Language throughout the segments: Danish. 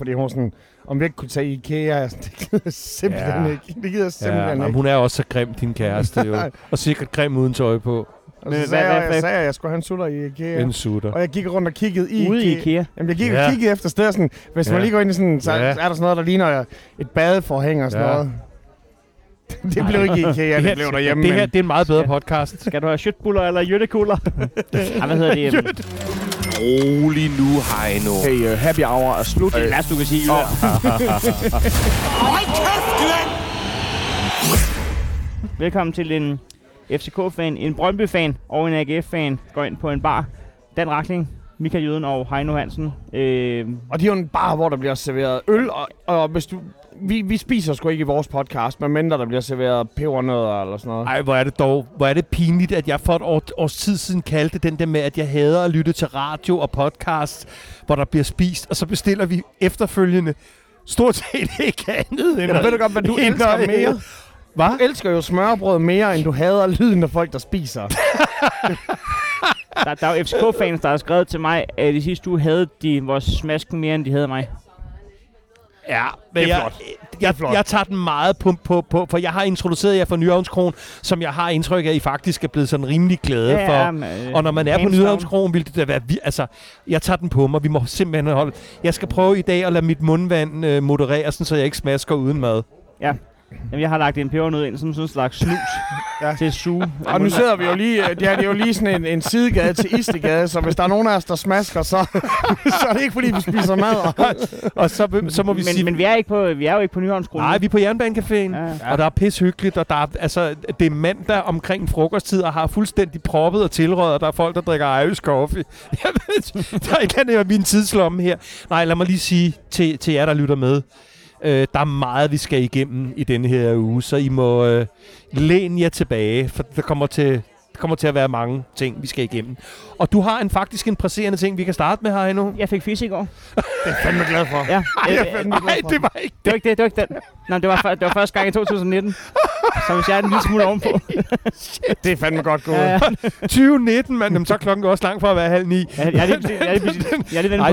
Fordi hun sådan, om vi ikke kunne tage IKEA. Jeg er sådan, det gider jeg simpelthen Ja. ikke. Det gider jeg Ja, simpelthen jamen, ikke. hun er også så grim, din kæreste jo. og sikkert grim uden tøj på. Og Men så hvad- sagde jeg, hvad- jeg, sagde, at jeg skulle have en sutter i IKEA. En sutter. Og jeg gik rundt og kiggede i Ude i IKEA. Jamen, jeg gik Ja. og kiggede efter steder sådan, hvis Ja. man lige går ind i sådan, så Ja. er der sådan noget, der ligner et badeforhæng og sådan Ja. noget. det blev ikke IKEA, det blev derhjemme. det her men- det er en meget bedre podcast. Skal du have shitbuller eller jyttekuller? Ej, hvad hedder det? Rolig nu, Heino. Hey, uh, happy hour er slut. det er last, du kan sige. Oh. Velkommen til en FCK-fan, en Brøndby-fan og en AGF-fan. Går ind på en bar. Dan Rakling, Michael Jøden og Heino Hansen. Øh, Og det er jo en bar, hvor der bliver serveret øl, og, og hvis du... Vi, vi spiser sgu ikke i vores podcast, medmindre der bliver serveret pebernødder eller sådan noget. Ej, hvor er det dog, hvor er det pinligt, at jeg for et år, års tid siden kaldte den der med, at jeg hader at lytte til radio og podcast, hvor der bliver spist, og så bestiller vi efterfølgende stort set ikke andet end... Jamen, ved du godt, hvad du elsker mere? Hvad? Du elsker jo smørbrød mere, end du hader lyden af folk, der spiser. der, der er jo FCK-fans, der har skrevet til mig, at i sidste uge havde de vores smasken mere, end de havde mig. Ja, men Det er jeg, flot. Jeg, flot. jeg tager den meget på, på, på, for jeg har introduceret jer for Nyhavnskron, som jeg har indtryk af, at I faktisk er blevet sådan rimelig glade for. men, øh, Og når man er på. Nyhavnskronen, vil det da være... Vi, altså, jeg tager den på mig. Vi må simpelthen holde... Jeg skal prøve i dag at lade mit mundvand øh, moderere, sådan, så jeg ikke smasker uden mad. Jamen, jeg har lagt en pebernød ind som sådan en slags snus Ja. til at suge. Og nu sidder vi jo lige, øh, det er, det er jo lige sådan en, en sidegade til Istegade, så hvis der er nogen af os, der smasker, så, så er det ikke, fordi vi spiser mad. Og så, så må vi Men, sige... men vi, er ikke på, vi er jo ikke på Nyhavnskronen. Nej, vi er på Jernbanecaféen, Ja. og der er pis hyggeligt, og der er, altså, det er mandag omkring frokosttid, og har fuldstændig proppet og tilrøget, og der er folk, der drikker Irish coffee. Jeg ved, der er ikke andet af min tidslomme her. Nej, lad mig lige sige til, til jer, der lytter med. Øh, der er meget, vi skal igennem i denne her uge, så I må øh, læne jer tilbage, for der kommer til... Der kommer til at være mange ting, vi skal igennem. Og du har en faktisk en presserende ting, vi kan starte med her endnu. Jeg fik fis i går. Det er fandme glad for. Ja. Ej, jeg fandme glad Nej, det var ikke Det var ikke det, det var ikke den. Nej, det var, det var første gang i 2019. Så hvis jeg er en lille smule ovenpå. Det er fandme godt gået. Ja, ja. 2019, mand. Jamen, så er klokken også langt fra at være halv ni. Jeg, jeg, er lige, jeg, er lige, jeg er lige den på og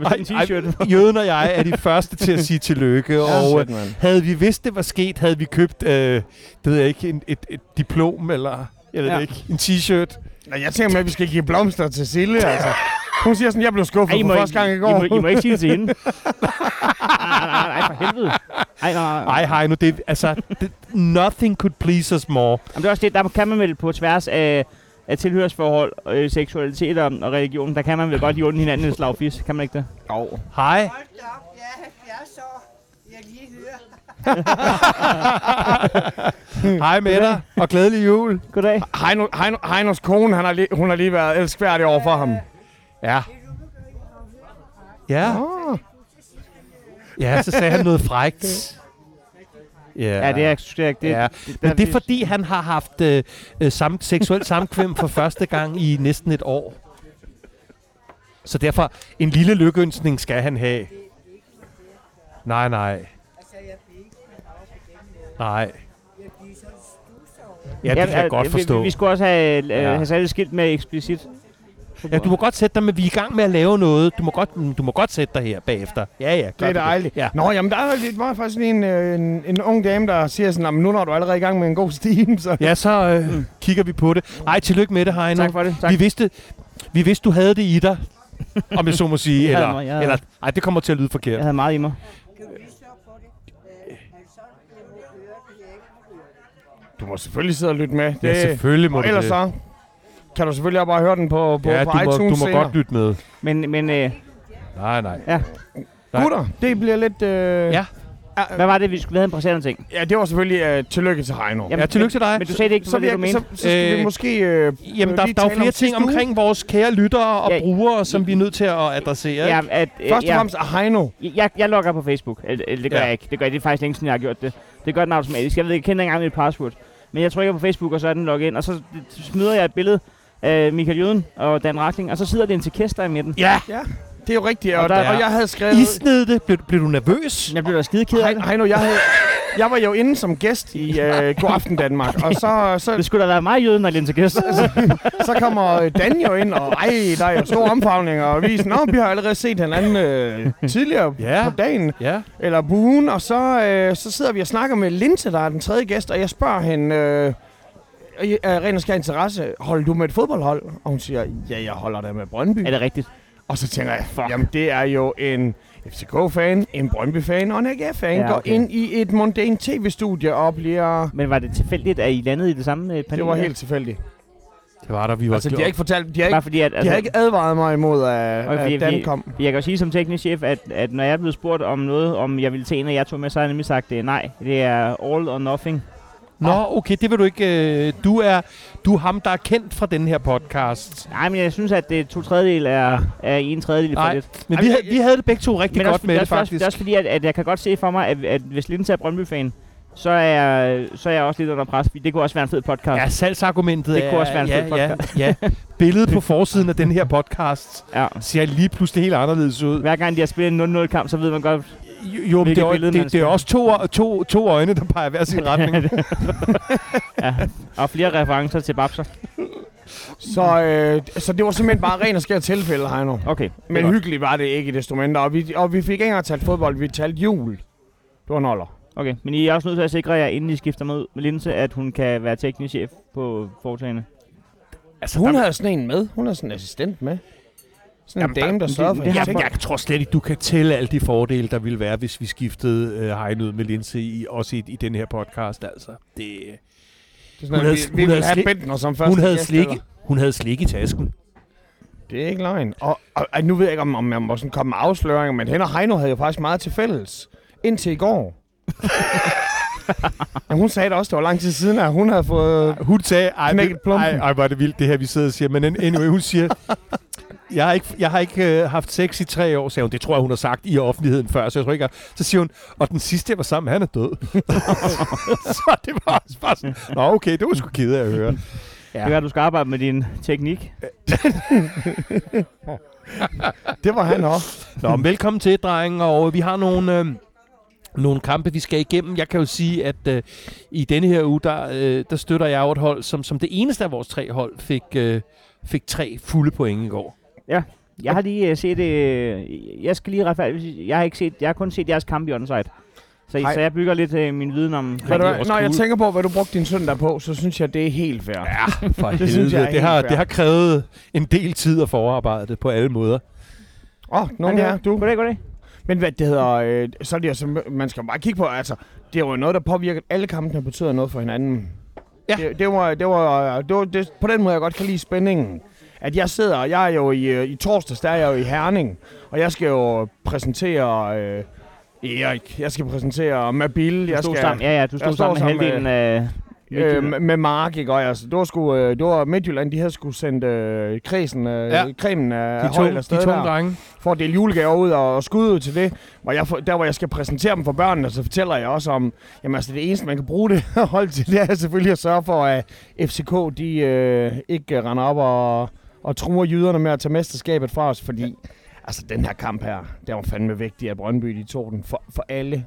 bestilt en t-shirt. Jøden og jeg er de første til at sige tillykke, og Shit, øh, havde vi vidst, det var sket, havde vi købt, øh, det ved jeg ikke, en, et, et diplom, eller jeg ved Ja. ja. ikke, en t-shirt. Nej, Jeg tænker med, at vi skal give blomster til Sille, altså. Hun siger sådan, jeg blev skuffet Ej, I for første gang i I, går. må, I må ikke sige det til hende. nej, nej, nej, nej, for helvede. Ej, nej, nej. Ej, hej nu, det, er- altså, det, nothing could please us more. Jamen, det er også det, der kan man vel på tværs af, af tilhørsforhold, øh, seksualitet og, og religion, der kan man vel godt ondt hinanden en slag fis. Kan man ikke det? Jo. Hej. Hold da op, jeg er 70 år. Jeg lige hører. Hej med dig, og glædelig jul. Goddag. Heino, Heino, Heinos kone, han har lige, hun har lige været elskværdig over for ham. Ja. Ja. Oh. Ja, så sagde han noget frægt. Ja, Ja, det er det, det, det, ja. det, Men det er fordi, han har haft øh, øh, sam- seksuelt samkvem for første gang i næsten et år. Så derfor, en lille lykkeønsning skal han have. Nej, nej. Nej. Ja, det kan jeg godt forstå. Vi, vi skulle også have, øh, Ja. have sat et skilt med eksplicit. Ja, du må godt sætte dig med, vi er i gang med at lave noget. Du må godt, mm, du må godt sætte dig her bagefter. Ja, ja. Det er dejligt. Ja. Nå, jamen der er lidt, var faktisk lige en, øh, en, en ung dame, der siger sådan, "Nå, men nu når du allerede i gang med en god steam, så... Ja, så øh, kigger vi på det. Nej, tillykke med det, Heino. Tak for det. Tak. Vi vidste, vi vidste, du havde det i dig, om jeg så må sige. Eller, mig, jeg havde eller, nej, det kommer til at lyde forkert. Jeg havde meget i mig. Kan vi lige slå på det? Øh, men så jeg må høre det, jeg ikke må høre det. Du må selvfølgelig sidde og lytte med. Ja, selvfølgelig må og du ellers det. så kan du selvfølgelig også bare høre den på, på, ja, på du må, iTunes du må senere. godt lytte med. Men, men øh, Nej, nej. ja. Nej. Gutter, det bliver lidt... Øh, Ja. Hvad var det, vi skulle have en præsenterende ting? Ja, det var selvfølgelig uh, tillykke til Heino. Jamen, Ja, tillykke til dig. Men du sagde det ikke, så, det, du jeg, så, mente. så skal Øh, vi måske... Øh, Jamen, der, der er jo tale om flere ting sidste uge. omkring vores kære lyttere og Ja. brugere, som vi er nødt til at adressere. Ja, at, øh, Først og ja. fremmest er Heino. Jeg, jeg logger på Facebook. Eller, eller det gør Ja. jeg ikke. Det gør jeg det er faktisk længe siden, jeg har gjort det. Det gør den automatisk. Jeg ved ikke, jeg kender ikke engang mit password. Men jeg trykker på Facebook, og så er den logget ind. Og så smider jeg et billede af Michael Jøden og Dan Rakling. Og så sidder det en til Kester i midten. Ja, Ja, det er jo rigtigt. Og, Og der- der, og jeg havde skrevet... isnede det. Blev, blev du nervøs? Jeg blev da skide ked af det. Hej- jeg havde, jeg var jo inde som gæst i øh, God Aften Danmark, og så, så, Det skulle da være mig, jøden, når Linse Gæst. så kommer Dan jo ind, og ej, der er jo stor omfavning, og vi er Nå, vi har allerede set hinanden øh, tidligere Ja. på dagen, Ja. eller på ugen, og så, øh, så sidder vi og snakker med Linse, der er den tredje gæst, og jeg spørger hende, øh, øh, af ren og skær interesse, holder du med et fodboldhold? Og hun siger, ja, jeg holder da med Brøndby. er det rigtigt? Og så tænker jeg, Fuck. jamen det er jo en FCK-fan, en Brøndby-fan og en AGF-fan, Ja, ja, går okay. ind i et mundane tv-studie og bliver... Men var det tilfældigt, at I landede i det samme øh, panel? Det var helt tilfældigt. Det var der, vi var Altså, de har ikke fortalt, de har Bare ikke, fordi, at, de altså, har ikke advaret mig imod, at, Okay, at Dan kom. Jeg kan jo sige som teknisk chef, at, at når jeg er blevet spurgt om noget, om jeg ville tage en af jer to med, så har jeg nemlig sagt, øh, nej, det er all or nothing. Nå, okay, det vil du ikke... Øh, du, er, du er ham, der er kendt fra den her podcast. Nej, men jeg synes, at det to tredjedel er, er en tredjedel for Nej, lidt. Men vi, havde, vi havde det begge to rigtig Men godt også, med det, også, faktisk. det er også fordi, at, at jeg kan godt se for mig, at, at hvis Linse er Brøndby-fan, så er, jeg, så er jeg også lidt under pres, det kunne også være en fed podcast. Ja, salgsargumentet Det er, kunne også være en ja, fed ja, podcast. ja. Billedet på forsiden af den her podcast Ja. ser lige pludselig helt anderledes ud. Hver gang de har spillet en 0-0-kamp, så ved man godt, Jo, det er, billede det, det, er også to, to, to øjne, der peger hver sin retning. ja, og flere referencer til Babser. Så, øh, så det var simpelthen bare ren og skær tilfælde, Heino. Okay. Men hyggeligt var det ikke i desto mindre. Og vi, og vi fik ikke engang talt fodbold, vi talte jul. Det var en holder. Okay, men I er også nødt til at sikre jer, inden I skifter med, med Linse, at hun kan være teknisk chef på foretagene. Altså, hun havde sådan en med. Hun havde sådan en assistent med. Sådan en Jamen, dame, der det- sørgede for det. Jeg, jeg tror slet ikke, du kan tælle alle de fordele, der ville være, hvis vi skiftede øh, Heine ud med Linse, i, også i, i den her podcast. Altså. Det, Det sådan, Hun havde- vi, hun vi havde slik- Bentner som første hun, havde gæst, slik, eller? hun havde slik i tasken. Det er ikke løgn. Og, og, og, nu ved jeg ikke, om, om jeg må sådan komme med afsløringer, men hende og Heino havde jo faktisk meget til fælles. Indtil i går. ja, hun sagde det også, det var lang tid siden, at hun havde fået... Hun sagde, ej, Knækket plumpen. ej, ej, er det vildt, det her, vi sidder og siger. Men an- anyway, hun siger, jeg har ikke, jeg har ikke øh, haft sex i tre år, sagde hun. Det tror jeg, hun har sagt i offentligheden før, så jeg tror ikke, jeg, Så siger hun, og den sidste, jeg var sammen han er død. så det var også bare sådan, nå okay, det var sgu ked af at høre. Ja. Det at du skal arbejde med din teknik. Det var han også. Nå, men velkommen til, drenge, og vi har nogle, øh, nogle kampe, vi skal igennem. Jeg kan jo sige, at øh, i denne her uge, der, øh, der støtter jeg jo et hold, som, som det eneste af vores tre hold fik, øh, fik tre fulde point i går. Jeg har lige uh, set... Uh, jeg skal lige retfærdigt... Jeg har, ikke set, jeg har kun set jeres kamp i onside. Så, Hej. så jeg bygger lidt uh, min viden om... Hvad, Når jeg tænker på, hvad du brugte din søndag på, så synes jeg, det er helt fair. Ja, for Det synes jeg er det, har, det har krævet en del tid at forarbejde på alle måder. Åh, oh, nogen her, du. Goddag, goddag. Men hvad det hedder, øh, så er det altså, man skal bare kigge på, altså, det er jo noget, der påvirker alle kampene, betyder noget for hinanden. Ja. Det, det var, det var, det var det, på den måde, jeg godt kan lide spændingen. At jeg sidder, jeg er jo i, øh, i torsdags, der er jeg jo i Herning, og jeg skal jo præsentere øh, Erik, jeg skal præsentere Mabil, jeg skal sammen, ja, ja, du stod står sammen med sammen med- halvdelen af... øh, Midtjylland. med- Mark, ikke? Og altså, det var, sgu, øh, det var Midtjylland, de havde skulle sendt øh, kredsen, øh, Ja. ja. cremen af De højt to, afsted de to der drenge. for at dele julegaver ud og, og skud ud til det. Og jeg, der hvor jeg skal præsentere dem for børnene, så fortæller jeg også om, jamen altså det eneste man kan bruge det hold til, det er selvfølgelig at sørge for, at FCK de øh, ikke render op og, og truer jyderne med at tage mesterskabet fra os, fordi altså den her kamp her, det var fandme vigtigt, at Brøndby de tog den for, for alle.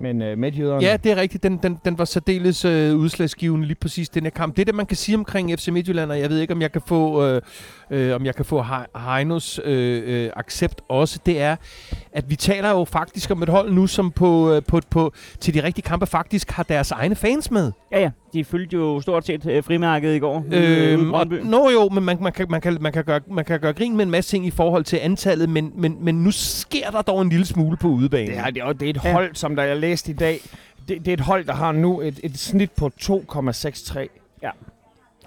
Men øh, midtjyderne, Ja, det er rigtigt. Den, den, den var særdeles øh, udslagsgivende lige præcis den her kamp. Det er det, man kan sige omkring FC Midtjylland, og jeg ved ikke, om jeg kan få, øh, øh, om jeg kan få Hei- Heinos øh, øh, accept også. Det er, at vi taler jo faktisk om et hold nu, som på, øh, på, på, til de rigtige kampe faktisk har deres egne fans med. Ja, ja. De fyldte jo stort set øh, frimærket i går. i Øhm, og, nå jo, men man, man, kan, man, kan, man, kan gøre, man kan gøre grin med en masse ting i forhold til antallet, men, men, men nu sker der dog en lille smule på udebanen. det er, det er, det er et Ja. hold, som der jeg læste i dag, det, det er et hold, der har nu et, et snit på 2,63.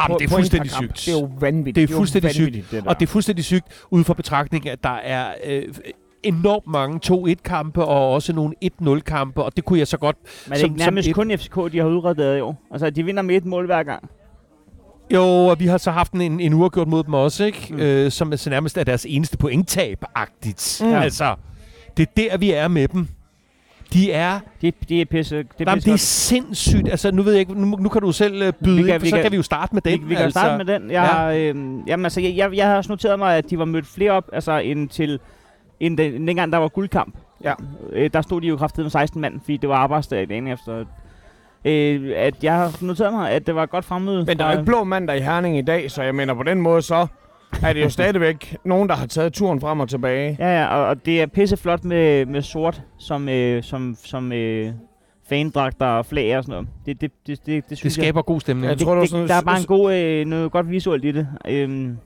Jamen, det er fuldstændig sygt. Det er jo vanvittigt. Det er fuldstændig sygt. vanvittigt, Det der. Og det er fuldstændig sygt, ud fra betragtning, at der er øh, enormt mange 2-1-kampe, og også nogle 1-0-kampe, og det kunne jeg så godt... Men det er som- ikke nærmest som et- kun FCK, de har udrettet i år. Altså, de vinder med et mål hver gang. Jo, og vi har så haft en, en uafgjort mod dem også, ikke? Mm. Øh, som er så nærmest er deres eneste pointtab-agtigt. Mm. Altså, det er der, vi er med dem. De er, Det, det er pisse, det er pisse det er sindssygt. Altså, nu ved jeg ikke, nu, nu kan du selv øh, byde Vi kan- ind, for vi så kan- kan vi jo starte med den. vi, vi kan altså. starte med den. Jeg, Ja. har, øhm, jamen, altså, jeg, jeg, jeg har også noteret mig, at de var mødt flere op, altså end til end den, dengang der var guldkamp. Ja. Øh, der stod de jo kraftigt med 16 mand, fordi det var arbejdsdag dagen efter. Øh, at jeg har noteret mig, at det var et godt fremmøde. Men der er jo ikke blå mandag i Herning i dag, så jeg mener på den måde så er det jo stadigvæk nogen, der har taget turen frem og tilbage. Ja, ja, og, og det er pisseflot med, med sort som, øh, som, som øh, fandragter og flag og sådan noget. Det, det, det, det, det, Det synes skaber god stemning. Jeg jeg, tror, det det, det, der er bare en god, øh, noget godt visuelt i det. Øhm,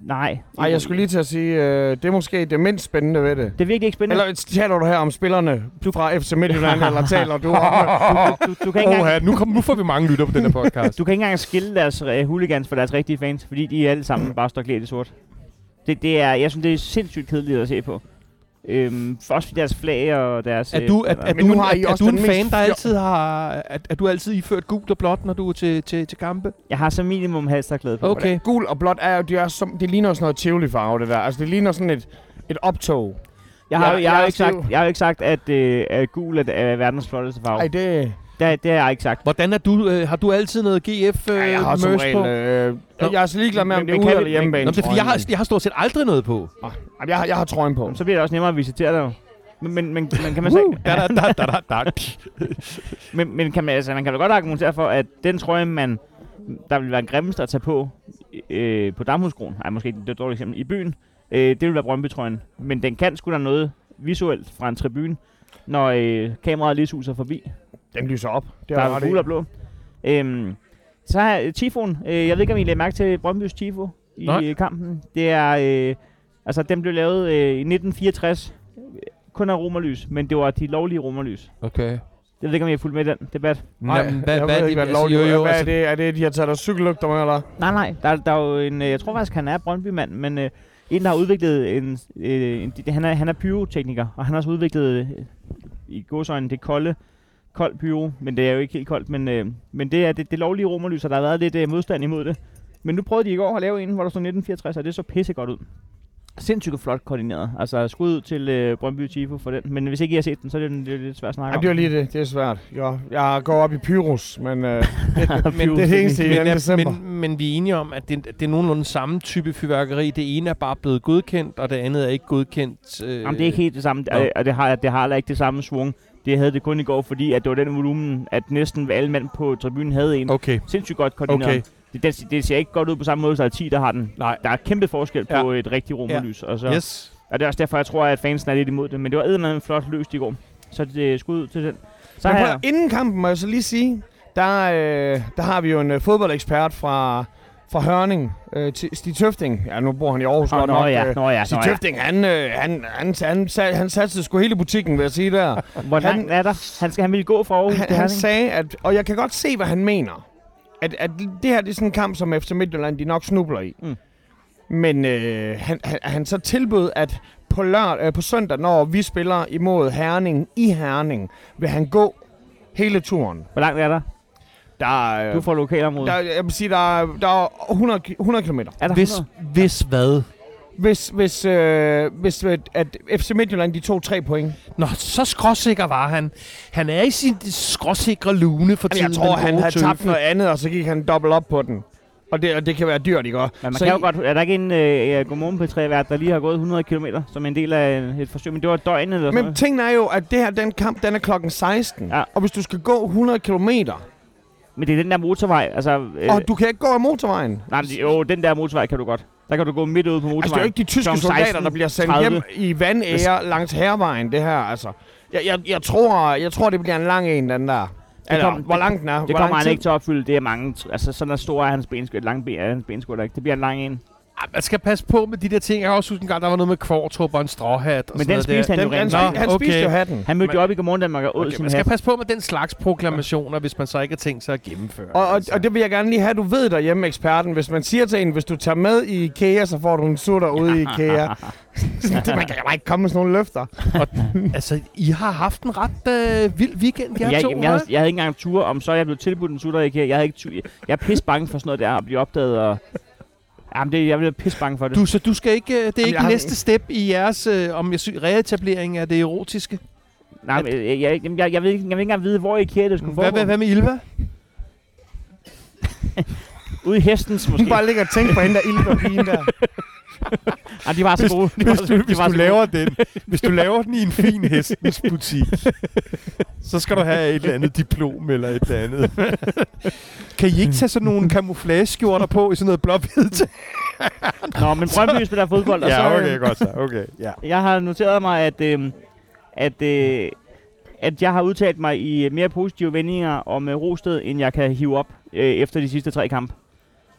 nej. Ej, jeg skulle lige til at sige, øh, det er måske det mindst spændende ved det. Det er virkelig ikke spændende. Eller taler du her om spillerne fra FC Midtjylland, eller taler du om... du, du, kan ikke engang, Oha, nu, kom, nu får vi mange lytter på den her podcast. du kan ikke engang skille deres øh, hooligans fra deres rigtige fans, fordi de alle sammen bare står klædt i sort. Det, det er, jeg synes, det er sindssygt kedeligt at se på. Øhm, også deres flag og deres... Er øh, du, er, er, Men du, har er, I er også du en fan, mest der altid har... Er, er du altid iført gult og blåt, når du er til, til, til kampe? Jeg har som minimum halsterklæde på. Okay. Gul og blåt er jo, de er som, det ligner sådan noget tivoli farve, det der. Altså, det ligner sådan et, et optog. Jeg har, jeg, jeg har er jo ikke sagt, jeg har ikke sagt, at, øh, at gul er, er verdens flotteste farve. Ej, det... Det, det har jeg ikke sagt. Hvordan er du? Øh, har du altid noget GF øh, Ej, jeg har som regel... på? Øh, Nå. jeg er så ligeglad med, om det er ude kan eller hjemmebane. Nå, det er, fordi jeg har, jeg har stort set aldrig noget på. Ej, jeg, har, jeg har trøjen på. Så bliver det også nemmere at visitere dig. Men, men, men, men kan man så Uh, ikke, da, da, da, da, da, da. men, men kan man, altså, man kan vel godt argumentere for, at den trøje, man, der vil være grimmest at tage på øh, på Damhuskronen, ej måske det er et dårligt eksempel, i byen, øh, det vil være Brøndby-trøjen. Men den kan sgu da noget visuelt fra en tribune, når øh, kameraet lige suser forbi. Den lyser op. Det Der er gul og blå. Øhm, så har jeg Tifoen. Øh, jeg ved ikke, om I lagde mærke til Brøndbys Tifo i Nej. øh, kampen. Det er, øh, altså den blev lavet øh, i 1964. Kun af romerlys, men det var de lovlige romerlys. Okay. Jeg ved ikke, om I har fulgt med i den debat. Nej, Jamen, hvad, jeg hvad, ved ikke, hvad altså, lovligt jo, jo, Hvad er altså, det? Er det, de har taget deres cykellygter med, eller? Nej, nej. Der, der er jo en, øh, jeg tror faktisk, han er Brøndby-mand, men øh, en, der har udviklet en, øh, en han, er, han er pyrotekniker, og han har også udviklet øh, i godsøjne det kolde, kold pyro, men det er jo ikke helt koldt, men, øh, men det er det, det lovlige romerlys, og der har været lidt øh, modstand imod det. Men nu prøvede de i går at lave en, hvor der stod 1964, og det så pisse godt ud. Sindssygt flot koordineret. Altså skud ud til øh, Brøndby Tifo for den. Men hvis ikke I har set den, så er det, det er lidt svært at snakke Ja, om. det var lige det. Det er svært. Jo, jeg går op i Pyrus, men øh, det, men det er eneste i men, men, er- december. men, men vi er enige om, at det, det er nogenlunde samme type fyrværkeri. Det ene er bare blevet godkendt, og det andet er ikke godkendt. Øh, Jamen, det er ikke helt det samme, og, og det har, det har heller ikke det samme svung. Det havde det kun i går, fordi at det var den volumen, at næsten alle mænd på tribunen havde en. Okay, Sindssygt godt koordineret. okay. Det, det, det ser ikke godt ud på samme måde, der er 10, der har den. Nej. Der er kæmpe forskel Ja. på et rigtigt romerlys. Og, så, Yes. og det er også derfor, jeg tror, at fansen er lidt imod det. Men det var eddermame flot løst i går. Så det skud ud til den. Så Men prøv, inden kampen må jeg så lige sige, der, øh, der har vi jo en øh, fodboldekspert fra, fra Hørning, øh, Ti- Stig Tøfting. Ja, nu bor han i Aarhus godt nå, nok. ja, øh, nå ja, Stig nå ja. Tøfting, han, øh, han, han, han, han, han satte sgu hele butikken, vil jeg sige der. Hvor han- langt er der? Han, skal, han ville gå fra Aarhus han, til han sagde, at, og jeg kan godt se, hvad han mener, at, at det her det er sådan en kamp, som FC Midtjylland de nok snubler i. Mm. Men øh, han, han, han så tilbød, at på, lør, øh, på søndag, når vi spiller imod Herning i Herning, vil han gå hele turen. Hvor langt er der? Der, er, Du får lokalområdet. der, jeg vil sige, der er, der er 100, ki- 100 km. Er der Hvis, 100? hvis hvad? Hvis, hvis, øh, hvis øh, at FC Midtjylland de tog tre point. Nå, så skråsikker var han. Han er i sin skråsikre lune for tiden. jeg tror, han havde tabt tøffe. noget andet, og så gik han dobbelt op på den. Og det, og det kan være dyrt, ikke? Men man Så kan jo I- godt, er der ikke en øh, godmorgen på vært, der lige har gået 100 km som en del af et forsøg? Men det var døgnet eller sådan Men noget. tingen er jo, at det her, den kamp, den er klokken 16. Ja. Og hvis du skal gå 100 km, Men det er den der motorvej, altså... Øh, og du kan ikke gå af motorvejen. nej, men jo, den der motorvej kan du godt. Der kan du gå midt ude på motorvejen. Altså, det er jo ikke de tyske soldater, der bliver sendt 16:30. hjem i vandære langs hervejen, det her, altså. Jeg, jeg, jeg, tror, jeg tror, det bliver en lang en, den der. Eller, kom- hvor lang den er. Det hvor kommer han ikke til at opfylde. Det er mange... Altså, sådan er stor er hans benskud. Lang ben er hans benskud ikke. Det bliver en lang en. Man skal passe på med de der ting. Jeg har også huske en gang, der var noget med kvartrup og en stråhat. Og Men sådan den spiste han jo han, rent. Han, han okay. spiste jo hatten. Han mødte jo op i Godmorgen Danmark og åd Okay, sin man skal hat. passe på med den slags proklamationer, hvis man så ikke har tænkt sig at gennemføre. Og, og, altså. og det vil jeg gerne lige have, du ved derhjemme, eksperten. Hvis man siger til en, hvis du tager med i IKEA, så får du en sutter ude i IKEA. det, man kan jo ikke komme med sådan nogle løfter. altså, I har haft en ret øh, vild weekend, Jeg, to, jeg, jeg, havde, jeg havde ikke engang tur om, så jeg blevet tilbudt en sutter ikke. Jeg, havde ikke tur, jeg er pisse bange for sådan noget der, at blive opdaget. Og, jamen, det, jeg bliver pisse bange for det. Du, så du skal ikke, øh, det er jeg ikke har- næste step i jeres øh, om jeg sy- reetablering af det erotiske? Nej, men, jeg, jeg, jeg, jeg, jeg, ved, ikke- jeg vil ikke engang vide, hvor i IKEA det skulle Hvad, foregå. hvad, hvad med Ilva? Ude i hestens måske. Hun bare ligger og tænker på hende der ildpapien der. Ej, de var så Hvis, gode. De hvis, var, du, de hvis, var du så laver den, hvis du laver den i en fin hestens butik, så skal du have et eller andet diplom eller et eller andet. kan I ikke tage sådan nogle camouflage-skjorter på i sådan noget blåhvid til? gode. Nå, men Brøndby spiller fodbold, og så... Ja, øh, okay, godt så. Okay, ja. Jeg har noteret mig, at, øh, at, øh, at jeg har udtalt mig i mere positive vendinger om øh, Rosted, end jeg kan hive op øh, efter de sidste tre kampe.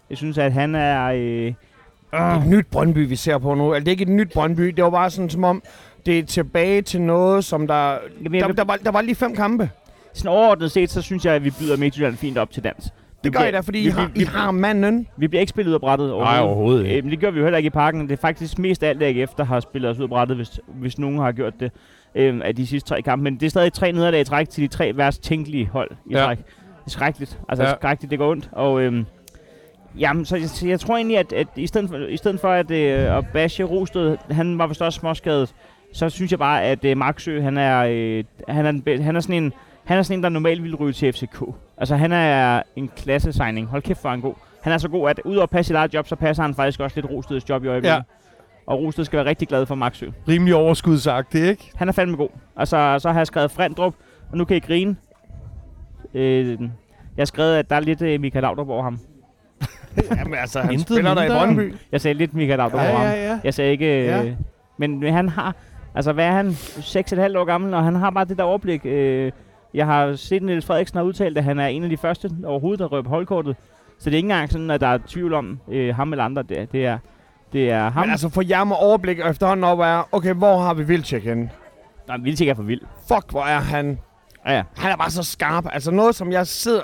Jeg synes, at han er... Øh, Det er et nyt Brøndby, vi ser på nu. Altså, det er ikke et nyt Brøndby. Det var bare sådan, som om det er tilbage til noget, som der... Jamen, jeg Der, vil- der, var, der var lige fem kampe. sådan overordnet set, så synes jeg, at vi byder Midtjylland fint op til dans. Det gør I da, fordi I vi, har, vi, I har manden. vi bliver ikke spillet ud af brættet overhovedet. overhovedet ikke. Øh, men det gør vi jo heller ikke i parken. Det er faktisk mest alt AGF, der har spillet os ud af brættet, hvis, hvis nogen har gjort det øh, af de sidste tre kampe. Men det er stadig tre nederlag i træk til de tre værst tænkelige hold i Ja. træk. Det er skrækkeligt. Altså ja. skrækkeligt, det går ondt. Og øhm, jamen, så jeg, så jeg tror egentlig, at, at i, stedet for, i stedet for at, øh, at bashe Rosted, han var vist også småskadet, så synes jeg bare, at øh, Marksø, han er, øh, han, er, han er sådan en, han er sådan en, der normalt ville ryge til FCK. Altså, han er en klasse signing. Hold kæft, for han god. Han er så god, at udover at passe sit eget job, så passer han faktisk også lidt Rosteds job i øjeblikket. Ja. Og Rosted skal være rigtig glad for Marksø. Rimelig overskudsagtigt, ikke? Han er fandme god. Altså, så har jeg skrevet Frendrup, og nu kan I grine. Øh, jeg har skrevet, at der er lidt øh, Michael Laudrup over ham. Jamen altså, han Intet spiller der i. Brøndby. Jeg sagde lidt Michael Laudrup Ja, ja, ja. Jeg sagde ikke... Øh, Ja. men, men han har... Altså, hvad er han? 6,5 år gammel, og han har bare det der overblik. Øh, jeg har set, Niels Frederiksen har udtalt, at han er en af de første overhovedet, der rører på holdkortet. Så det er ikke engang sådan, at der er tvivl om øh, ham eller andre. Det, er- det er, det er ham. Men altså, for jer med overblik efterhånden op er, okay, hvor har vi Vildtjek henne? Nej, Vildtjek er for vild. Fuck, hvor er han... Ja, ja. Han er bare så skarp. Altså noget, som jeg sidder...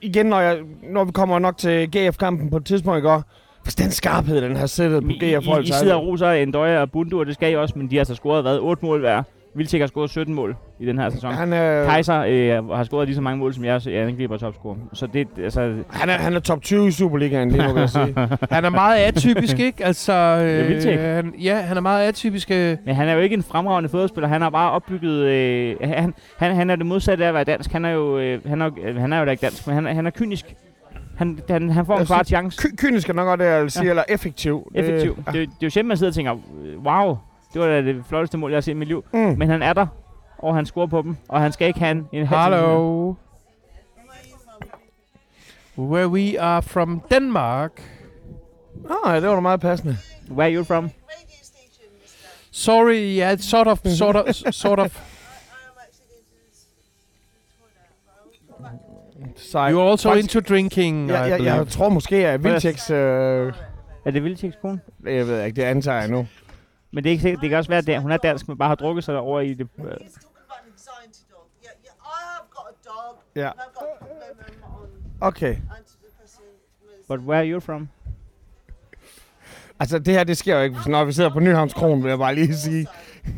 Igen, når, jeg, når vi kommer nok til GF-kampen på et tidspunkt i går. Hvis den skarphed, den har sættet på I, I. I sidder og roser Endøje og Bundu, og det skal I også, men de har altså scoret hvad? 8 mål hver. Vildtjek har scoret 17 mål i den her sæson. Han er, Kaiser øh, har scoret lige så mange mål, som jeg, jeg angriber topscorer. Så det, altså... han, er, han er top 20 i Superligaen lige nu, vil jeg sige. Han er meget atypisk, ikke? Altså, øh, Vildtjek. han, ja, han er meget atypisk. Øh. Men han er jo ikke en fremragende fodboldspiller. Han har bare opbygget... Øh, han, han, han er det modsatte af at være dansk. Han er jo, øh, han er, jo- øh, han er jo da ikke dansk, men han, er- han er kynisk. Han, han, han får en kvart chance. Ky- kynisk er nok godt det, jeg vil sige, ja. eller effektiv. Det- Effektiv. Det, det, er jo sjældent, man sidder og tænker, øh, wow, det var da det flotteste mål, jeg har set i mit liv. Mm. Men han er der, og han scorer på dem, og han skal ikke have en. Hello. Where we are from Denmark. Ah, ja, det var da meget passende. Where are you from? Sorry, yeah, it's sort of, sort of, sort of. Sej. You're also Faktisk- into drinking, Ja, I ja, believe. jeg tror måske, at Vildtjeks... Øh, Er det Vildtjeks kone? jeg ved ikke, det antager jeg nu. Men det er ikke sikkert. Det kan også være, at hun er dansk, men bare har drukket sig over i det. dog. Ja. Okay. But where are you from? Altså, det her, det sker jo ikke, når vi sidder på Nyhavns Kron, vil jeg bare lige sige.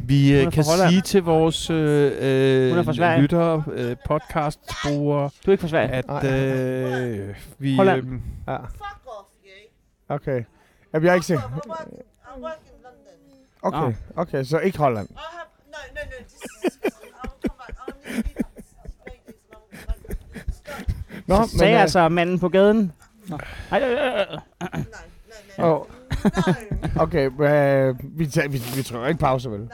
Vi øh, kan Holland. sige til vores øh, øh, lyttere, øh, podcastbrugere, Du er ikke fra Sverige. at øh, vi... Holland. Øh, Ja, okay. Jeg bliver ikke Fuck in London. Okay, okay, så ikke Holland. I have no, no, no. This is come back. I'll need. Nå, Så sagde øh, altså manden på gaden. Nå. Ej, øh, øh, øh. No, no, no. åh, No, okay, øh, vi, tager, vi, vi trykker ikke pause, vel?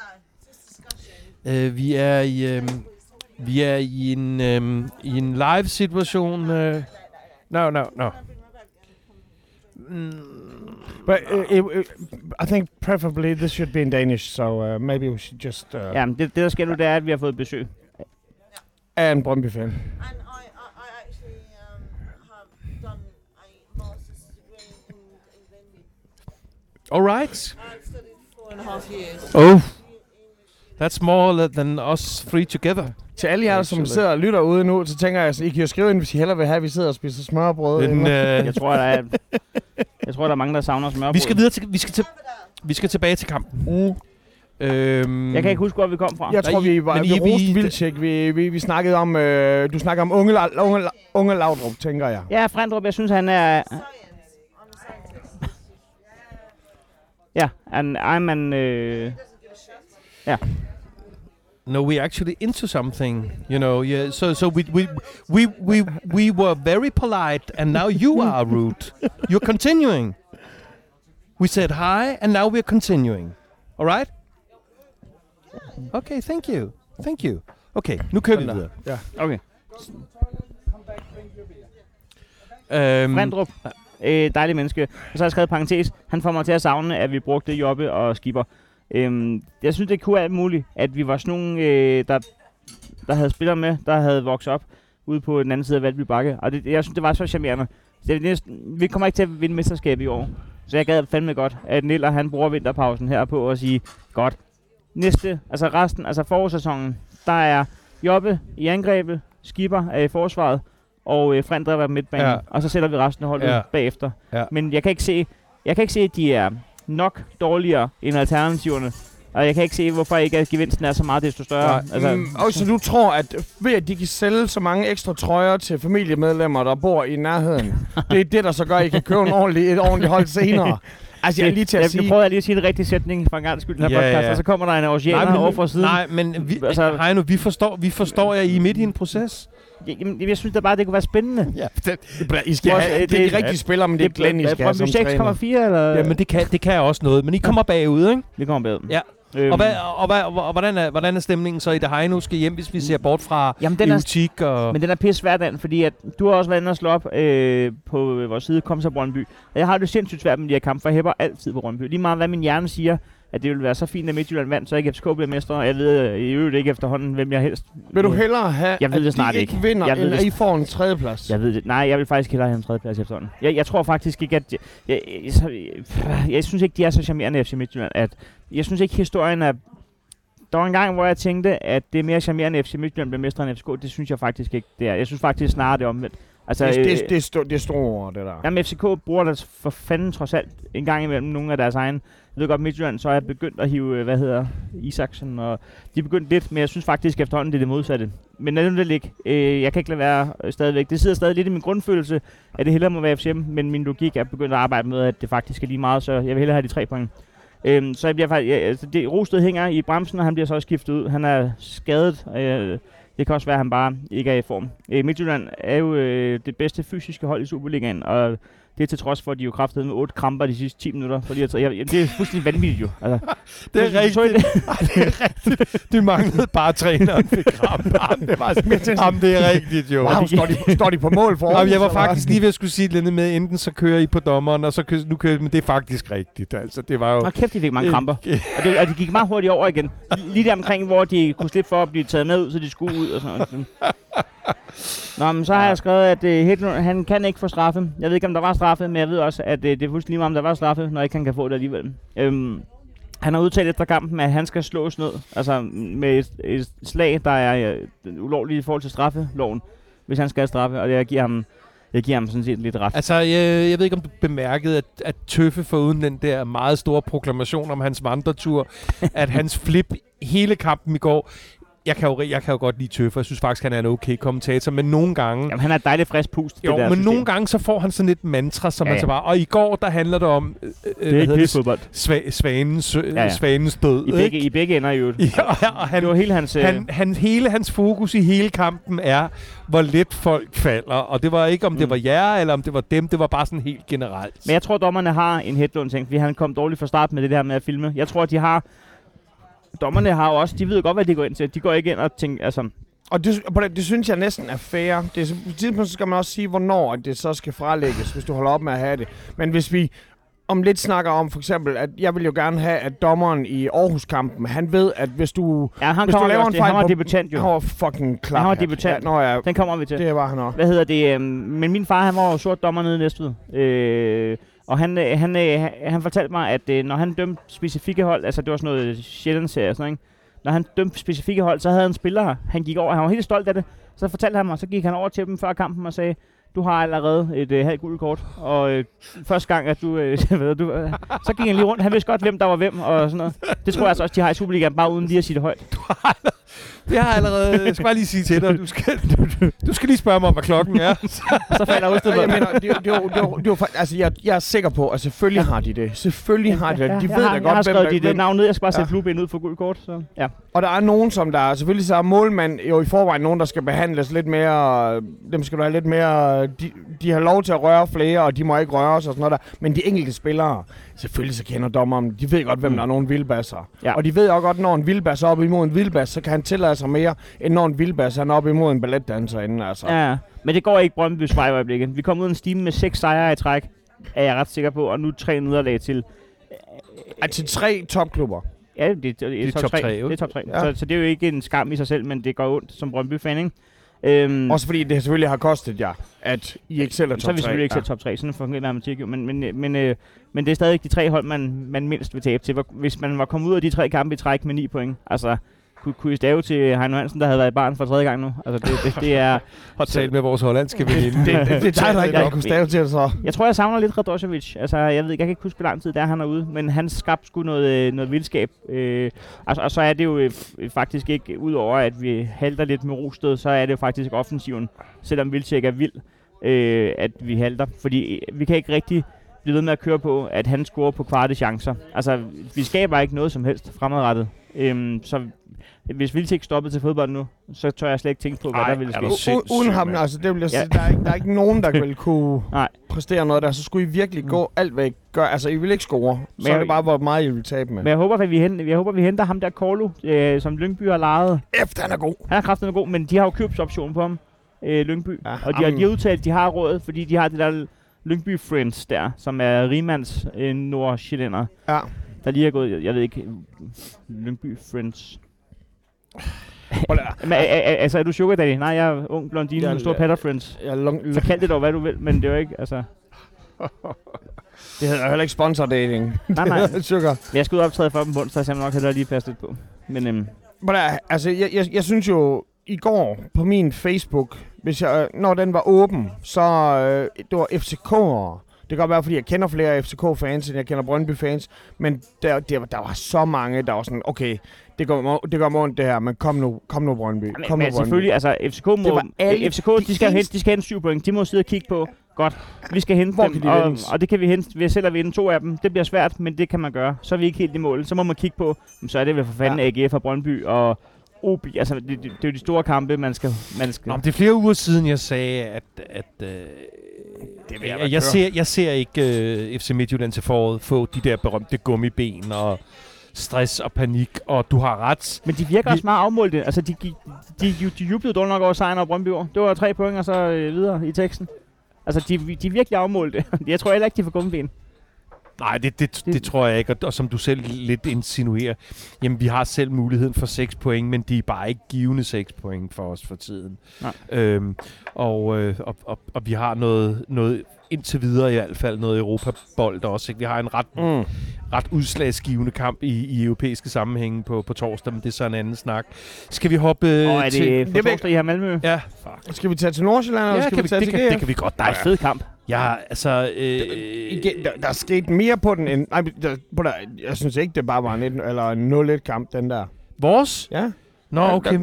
øh, vi er i... Øh, vi er i en, øh, i en live situation. Øh, no, no, no. But uh, it, it, I think preferably this should be in Danish, so uh, maybe we should just... Uh, Ja, men det, det der sker nu, det er, at vi har fået besøg. Er en Brøndby-fan. And I, I, I actually um, have done a master's degree in, in blending. All right. I've studied four and a half years. Oh, that's more than us three together. Til alle jer, som sidder og lytter ude nu, så tænker jeg, at I kan jo skrive ind, hvis I hellere vil have, at vi sidder og spiser smørbrød. Men, hjemme. øh, Jeg tror, der er, jeg tror, der er mange, der savner smørbrød. vi skal videre til, vi skal til, vi skal tilbage til kampen. Mm. Øhm, Jeg kan ikke huske, hvor vi kom fra. Jeg tror, vi var men vi I- roste vi- Vildtjek. Vi, vi, vi snakkede om... Øh, du snakker om unge, La- unge, La- unge Laudrup, tænker jeg. Ja, Frendrup, jeg synes, han er... Ja, han, I'm an... Øh, No, we're actually into something, you know. Yeah. So, so we we we we we were very polite, and now you are rude. You're continuing. We said hi, and now we're continuing. All right? Okay, thank you. Thank you. Okay, nu kører vi videre. Ja. Okay. Øhm, Frendrup. Øh, dejlig menneske. Og så har jeg skrevet parentes. Han får mig til at savne, at vi brugte Jobbe og Skipper. Øhm, jeg synes, det kunne alt muligt, at vi var sådan nogle, øh, der, der havde spillere med, der havde vokset op ude på den anden side af Valby Bakke. Og det, jeg synes, det var så charmerende. Så det, næsten, vi kommer ikke til at vinde mesterskab i år. Så jeg gad fandme godt, at Niller han bruger vinterpausen her på at sige, godt, næste, altså resten, altså forårssæsonen, der er Jobbe i angrebet, Skipper er i forsvaret, og øh, Frendrup er midtbanen, Ja. og så sætter vi resten af holdet ja. bagefter. Ja. Men jeg kan ikke se, jeg kan ikke se, at de er nok dårligere end alternativerne. Og jeg kan ikke se, hvorfor ikke at gevinsten er så meget desto større. Nej. Altså, Mm, og så du tror, at ved at de kan sælge så mange ekstra trøjer til familiemedlemmer, der bor i nærheden, det er det, der så gør, at I kan købe en ordentlig, et ordentligt hold senere. Altså, jeg er lige til at jeg, sige... Nu prøver jeg lige at sige en rigtig sætning for en gang skyld den her Ja, podcast, ja. og så kommer der en oceaner over fra siden. nej, men vi, Altså- altså, Heino, vi forstår, vi forstår jer, I er midt i en proces. Jeg, jamen, jeg synes da bare, det kunne være spændende. Ja, det, I skal have, det- det, er de rigtige spillere, men det er Glenn, I skal have som Brøndby træner. 6,4 eller? ja men det kan, det kan også noget. Men I kommer bagud, ikke? det kommer bedre. Ja. Øhm, Og, hvad, og, hvad, og hvordan, er, hvordan er stemningen så i det Heino skal hjem, hvis vi ser bort fra Jamen, den er, og... men den er pisse svær, Dan, fordi at du har også været inde og slå op øh, på vores side, kom så Brøndby. Og jeg har det sindssygt svært med de her kampe, for jeg hæpper altid på Brøndby. Lige meget hvad min hjerne siger, at det ville være så fint, at Midtjylland vandt, så ikke FCK bliver mestre. Jeg ved øh, i øvrigt ikke efterhånden, hvem jeg helst Vil du hellere have, Jeg ved at det snart de ikke vinder, Jeg ved eller det I får en tredjeplads? Jeg ved det. Nej, jeg vil faktisk hellere have en tredjeplads efterhånden. Jeg, jeg tror faktisk ikke, at... Jeg, jeg, jeg, jeg, synes ikke, de er så charmerende FC Midtjylland. At, jeg synes ikke, historien er... Der var en gang, hvor jeg tænkte, at det er mere charmerende at FC Midtjylland bliver mestre end FCK. Det synes jeg faktisk ikke, det er. Jeg synes faktisk snarere, det er omvendt. Altså, det, det, øh, det, det, er det er store ord, det der. Jamen, FCK bruger det for fanden trods alt en gang imellem nogle af deres egne. Jeg ved godt, Midtjylland så er begyndt at hive, øh, hvad hedder, Isaksen, og de er begyndt lidt, men jeg synes faktisk efterhånden, det er det modsatte. Men lad nu det ligge. Øh, jeg kan ikke lade være øh, stadigvæk. Det sidder stadig lidt i min grundfølelse, at det hellere må være FCM, men min logik er begyndt at arbejde med, at det faktisk er lige meget, så jeg vil hellere have de tre point. Øhm, så jeg bliver faktisk, ja, altså det, Rosted hænger i bremsen, og han bliver så også skiftet ud. Han er skadet. Øh, det kan også være, at han bare ikke er i form. Øh, Midtjylland er jo øh, det bedste fysiske hold i Superligaen, og det er til trods for, at de jo kraftede med otte kramper de sidste 10 minutter. Fordi jeg, jeg, det er fuldstændig vanvittigt jo. Altså, Det er rigtigt. det- Ej, det er rigtigt. Du manglede bare træneren ved krampe. Jamen, det, var, jamen, det er rigtigt, jo. Wow, står de, står de på mål for Jamen, jeg var faktisk lige ved at skulle sige lidt med, enten så kører I på dommeren, og så kører, nu kører men det er faktisk rigtigt. Altså, det var jo... Hold kæft, de fik mange kramper. Og, det, og de gik meget hurtigt over igen. Lige der omkring, hvor de kunne slippe for at blive taget med ud, så de skulle ud og sådan noget. Nå, men så har jeg skrevet, at uh, Hedlund, han kan ikke få straffe. Jeg ved ikke, om der var straffe, men jeg ved også, at uh, det er fuldstændig lige meget, om der var straffe, når ikke han kan få det alligevel. Øhm, han har udtalt efter kampen, at han skal slås ned. Altså med et, et slag, der er uh, ulovligt i forhold til straffeloven, hvis han skal have straffe. Og jeg giver ham, jeg giver ham sådan set lidt ret. Altså, jeg, jeg ved ikke, om du bemærkede, at, at Tøffe foruden den der meget store proklamation om hans vandretur, at hans flip hele kampen i går, jeg kan, jo, jeg kan jo godt lide Tøffe, jeg synes faktisk, han er en okay kommentator, men nogle gange... Jamen, han er dejligt frisk pust. Jo, det der men system. nogle gange så får han sådan et mantra, som Ja, ja, man så bare... Og i går, der handler det om... Øh, Det er ikke pissefodbold. Sva- svanens, ja, Ja, ja. svanens død. I begge, ikke? I begge ender jo. Ja, og han, Det var hele hans... øh, han, han, hele hans fokus i hele kampen er, hvor let folk falder. Og det var ikke, om det Mm. var jer, eller om det var dem. Det var bare sådan helt generelt. Men jeg tror, dommerne har en Hedlund ting, fordi han kom dårligt fra start med det der med at filme. Jeg tror, at de har... Dommerne har jo også... De ved godt, hvad de går ind til. De går ikke ind og tænker... Altså, Og det, det, synes jeg næsten er fair. Det på et tidspunkt skal man også sige, hvornår det så skal frelægges, hvis du holder op med at have det. Men hvis vi om lidt snakker om for eksempel, at jeg vil jo gerne have, at dommeren i Aarhus-kampen, han ved, at hvis du, ja, han hvis du laver en fejl Han var debutant jo. han var fucking klap. Han var debutant. Ja, nå ja, Den kommer vi til. det var han også. Hvad hedder det? øhm, men min far, han var jo sort dommer nede i Næstved. Øh, og han, øh, han, øh, han- fortalte mig, at øh, når han dømte specifikke hold, altså det var sådan noget Sjælland-serie og sådan noget, ikke? Når han dømte specifikke hold, så havde han spillere, han gik over, han var helt stolt af det. Så fortalte han mig, så gik han over til dem før kampen og sagde, du har allerede et øh, halvt gult kort, og øh, første gang, at du, øh, ved, du øh, så gik han lige rundt, han vidste godt, hvem der var hvem, og sådan noget. Det tror jeg altså også, de har i Superligaen, bare uden lige at sige det højt. Jeg har allerede... Jeg skal bare lige sige til dig, du skal, du, du skal lige spørge mig om, hvad klokken er. Så falder Og jeg mener, det, er det, jo- det, jo- det, fa- altså, jeg, jeg er sikker på, at selvfølgelig har de det. Selvfølgelig har de det. De ved jeg, da har, jeg har godt, hvem skrevet øh, hvem, navn ned. Jeg skal bare sætte Ja. flueben ud for guld kort. Så. Ja. Og der er nogen, som der... Selvfølgelig så er målmand jo i forvejen nogen, der skal behandles lidt mere... Dem skal du have lidt mere... De, de har lov til at røre flere, og de må ikke røre sig og sådan noget der. Men de enkelte spillere, selvfølgelig så kender dommeren. De ved godt, hvem Mm. der er nogen vildbasser. Ja. Og de ved også godt, når en vildbass er op imod en vildbass, så kan han tillade sig mere, end når en vildbass han er op imod en balletdanser inden. Altså. Ja, ja. men det går ikke Brøndby's vej i øjeblikket. Vi kom ud af en stime med seks sejre i træk, er jeg ret sikker på, og nu tre nederlag til. At til tre topklubber. Ja, det, det, det, er top, top 3. tre, jo. Det er top 3. Ja. Ja. Så, så det er jo ikke en skam i sig selv, men det går ondt som Brøndby-fan, ikke? Øhm, Også fordi det selvfølgelig har kostet jer, at I ikke selv er top så er vi 3. selvfølgelig ikke selv top 3, sådan fungerer matematik jo. Men, men, øh, men, øh, men det er stadig de tre hold, man, man mindst vil tabe til. Hvis man var kommet ud af de tre kampe i træk med 9 point, altså kunne, kunne I stave til Heino Hansen, der havde været i barn for tredje gang nu? Altså det, det, det er... Har talt med vores hollandske veninde. Det, det, det er dig, der ikke har kunne stave til det så. Jeg tror, jeg savner lidt Radosevic. Altså, jeg ved ikke, jeg kan ikke huske, hvor lang tid der han er ude, men han skabte sgu noget, øh, noget vildskab. Øh, og, og, så er det jo øh, faktisk ikke, udover at vi halter lidt med Rosted, så er det jo faktisk offensiven, selvom Vildtjek er vild, øh, at vi halter. Fordi øh, vi kan ikke rigtig blive ved med at køre på, at han scorer på kvarte chancer. Altså, vi skaber ikke noget som helst fremadrettet. Øhm, så hvis Vildtjek stoppede til fodbold nu, så tør jeg slet ikke tænke på, hvad Ej, der ville er ske. U- uden ham, altså det vil jeg Ja. der, er ikke, der er ikke nogen, der vil kunne Nej. præstere noget der. Så skulle I virkelig gå alt, hvad I gør. Altså, I vil ikke score. Så er jeg- det bare, hvor meget I vil tabe med. Men jeg håber, at vi henter, jeg håber, vi henter ham der Korlu, øh, som Lyngby har lejet. Efter han er god. Han er kraftigt god, men de har jo købsoption på ham, øh, Lyngby. Ja, og de har, de har udtalt, at de har råd, fordi de har det der Lyngby Friends der, som er Rimands øh, nordsjællænder, Ja. der lige er gået, jeg, jeg ved ikke, Lyngby Friends. Men, altså, er du sugar daddy? Nej, jeg er ung blondine med store patter friends. Jeg long, Så kald det dog, hvad du vil, men det er jo ikke, altså... det hedder heller ikke sponsor dating. Nej, nej. Sugar. Men jeg og optræde for dem på onsdag, så jeg nok hellere lige passe lidt på. Men øhm, da, altså, jeg, jeg, jeg synes jo, i går på min Facebook, hvis jeg, når den var åben, så øh, det var FCK'ere. Det kan godt være, fordi jeg kender flere FCK-fans, end jeg kender Brøndby-fans. Men der, der, der var så mange, der var sådan, okay, det går, mig- det går mig ondt det her, men kom nu, kom nu Brøndby. Men, Kom nu men Brøndby. selvfølgelig, altså FCK må, alle FCK, de de skal, hente, de skal hente syv point. De må sidde og kigge på, godt, vi skal hente Hvor dem, kan de og, og, det kan vi hente ved selv at vinde to af dem. Det bliver svært, men det kan man gøre. Så er vi ikke helt i mål. Så må man kigge på, så er det vel for fanden ja. AGF og Brøndby og OB. Altså, det, det, det, er jo de store kampe, man skal... Man skal. Nå, men det er flere uger siden, jeg sagde, at, at øh, Det vil jeg, jeg, ser, jeg ser ikke øh, FC Midtjylland til foråret få de der berømte gummiben og stress og panik, og du har ret. men de virker vi- også meget afmålte. Altså, de, de, de, de, de jublede dårligt nok over sejren over Brøndby. Det var tre point, og så øh, videre i teksten. Altså, de, de er virkelig afmålte. Jeg tror heller ikke, de får gummiben. Nej, det, det, det, tror jeg ikke, og, og som du selv lidt insinuerer, jamen vi har selv muligheden for 6 point, men de er bare ikke givende 6 point for os for tiden. Nej. Øhm, og, øh, og, og, og vi har noget, noget indtil videre i hvert fald noget Europabold også. Ikke? Vi har en ret, Mm. ret udslagsgivende kamp i, i europæiske sammenhænge på, på torsdag, men det er så en anden snak. Skal vi hoppe Og er det til... øh, det for vil- torsdag, I har Malmø? Ja, Skal vi tage til Nordsjælland, eller ja skal kan vi vi, tage det, til kan, det kan vi godt. Nej, Nej, fed kamp. Jeg altså... Øh, Igen, der, der er sket mere på den end... Nej, der, på der, jeg synes ikke, det bare var en, 1 eller en 0-1 kamp, den der. vores? Ja. Nå, Ja, okay. der-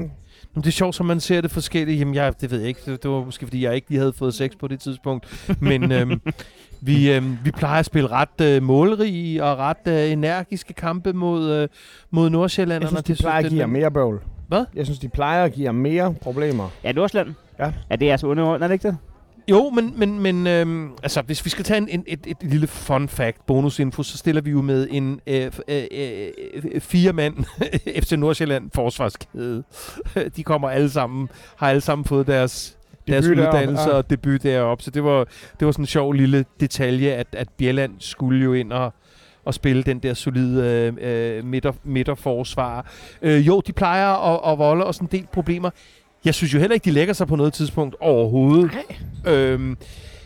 Nå, det er sjovt, som man ser det forskelligt. Jamen, jeg, det ved jeg ikke. Det, det var måske, fordi jeg ikke lige havde fået sex på det tidspunkt. Men øhm, vi, øhm, vi plejer at spille ret øh, målrige og ret øh, energiske kampe mod, øh, mod Nordsjælland. Jeg synes, de plejer at give jer mere bøvl. Hvad? Jeg synes, de plejer at give jer mere problemer. Ja, Nordsjælland. Ja. Ja, det er altså underordnet, er det ikke det? Jo, men, men, men øhm, altså, hvis vi skal tage en, en, et, et lille fun fact, bonusinfo, så stiller vi jo med en øh, f- øh, øh, fire mand FC Nordsjælland forsvarskæde. De kommer alle sammen, har alle sammen fået deres deres Debut uddannelse ja. og debut deroppe. Så det var, det var sådan en sjov lille detalje, at, at Bjelland skulle jo ind og, og spille den der solide øh, øh, midter, midterforsvar. Øh, jo, de plejer at, at volde os en del problemer. Jeg synes jo heller ikke, de lægger sig på noget tidspunkt overhovedet. Øhm,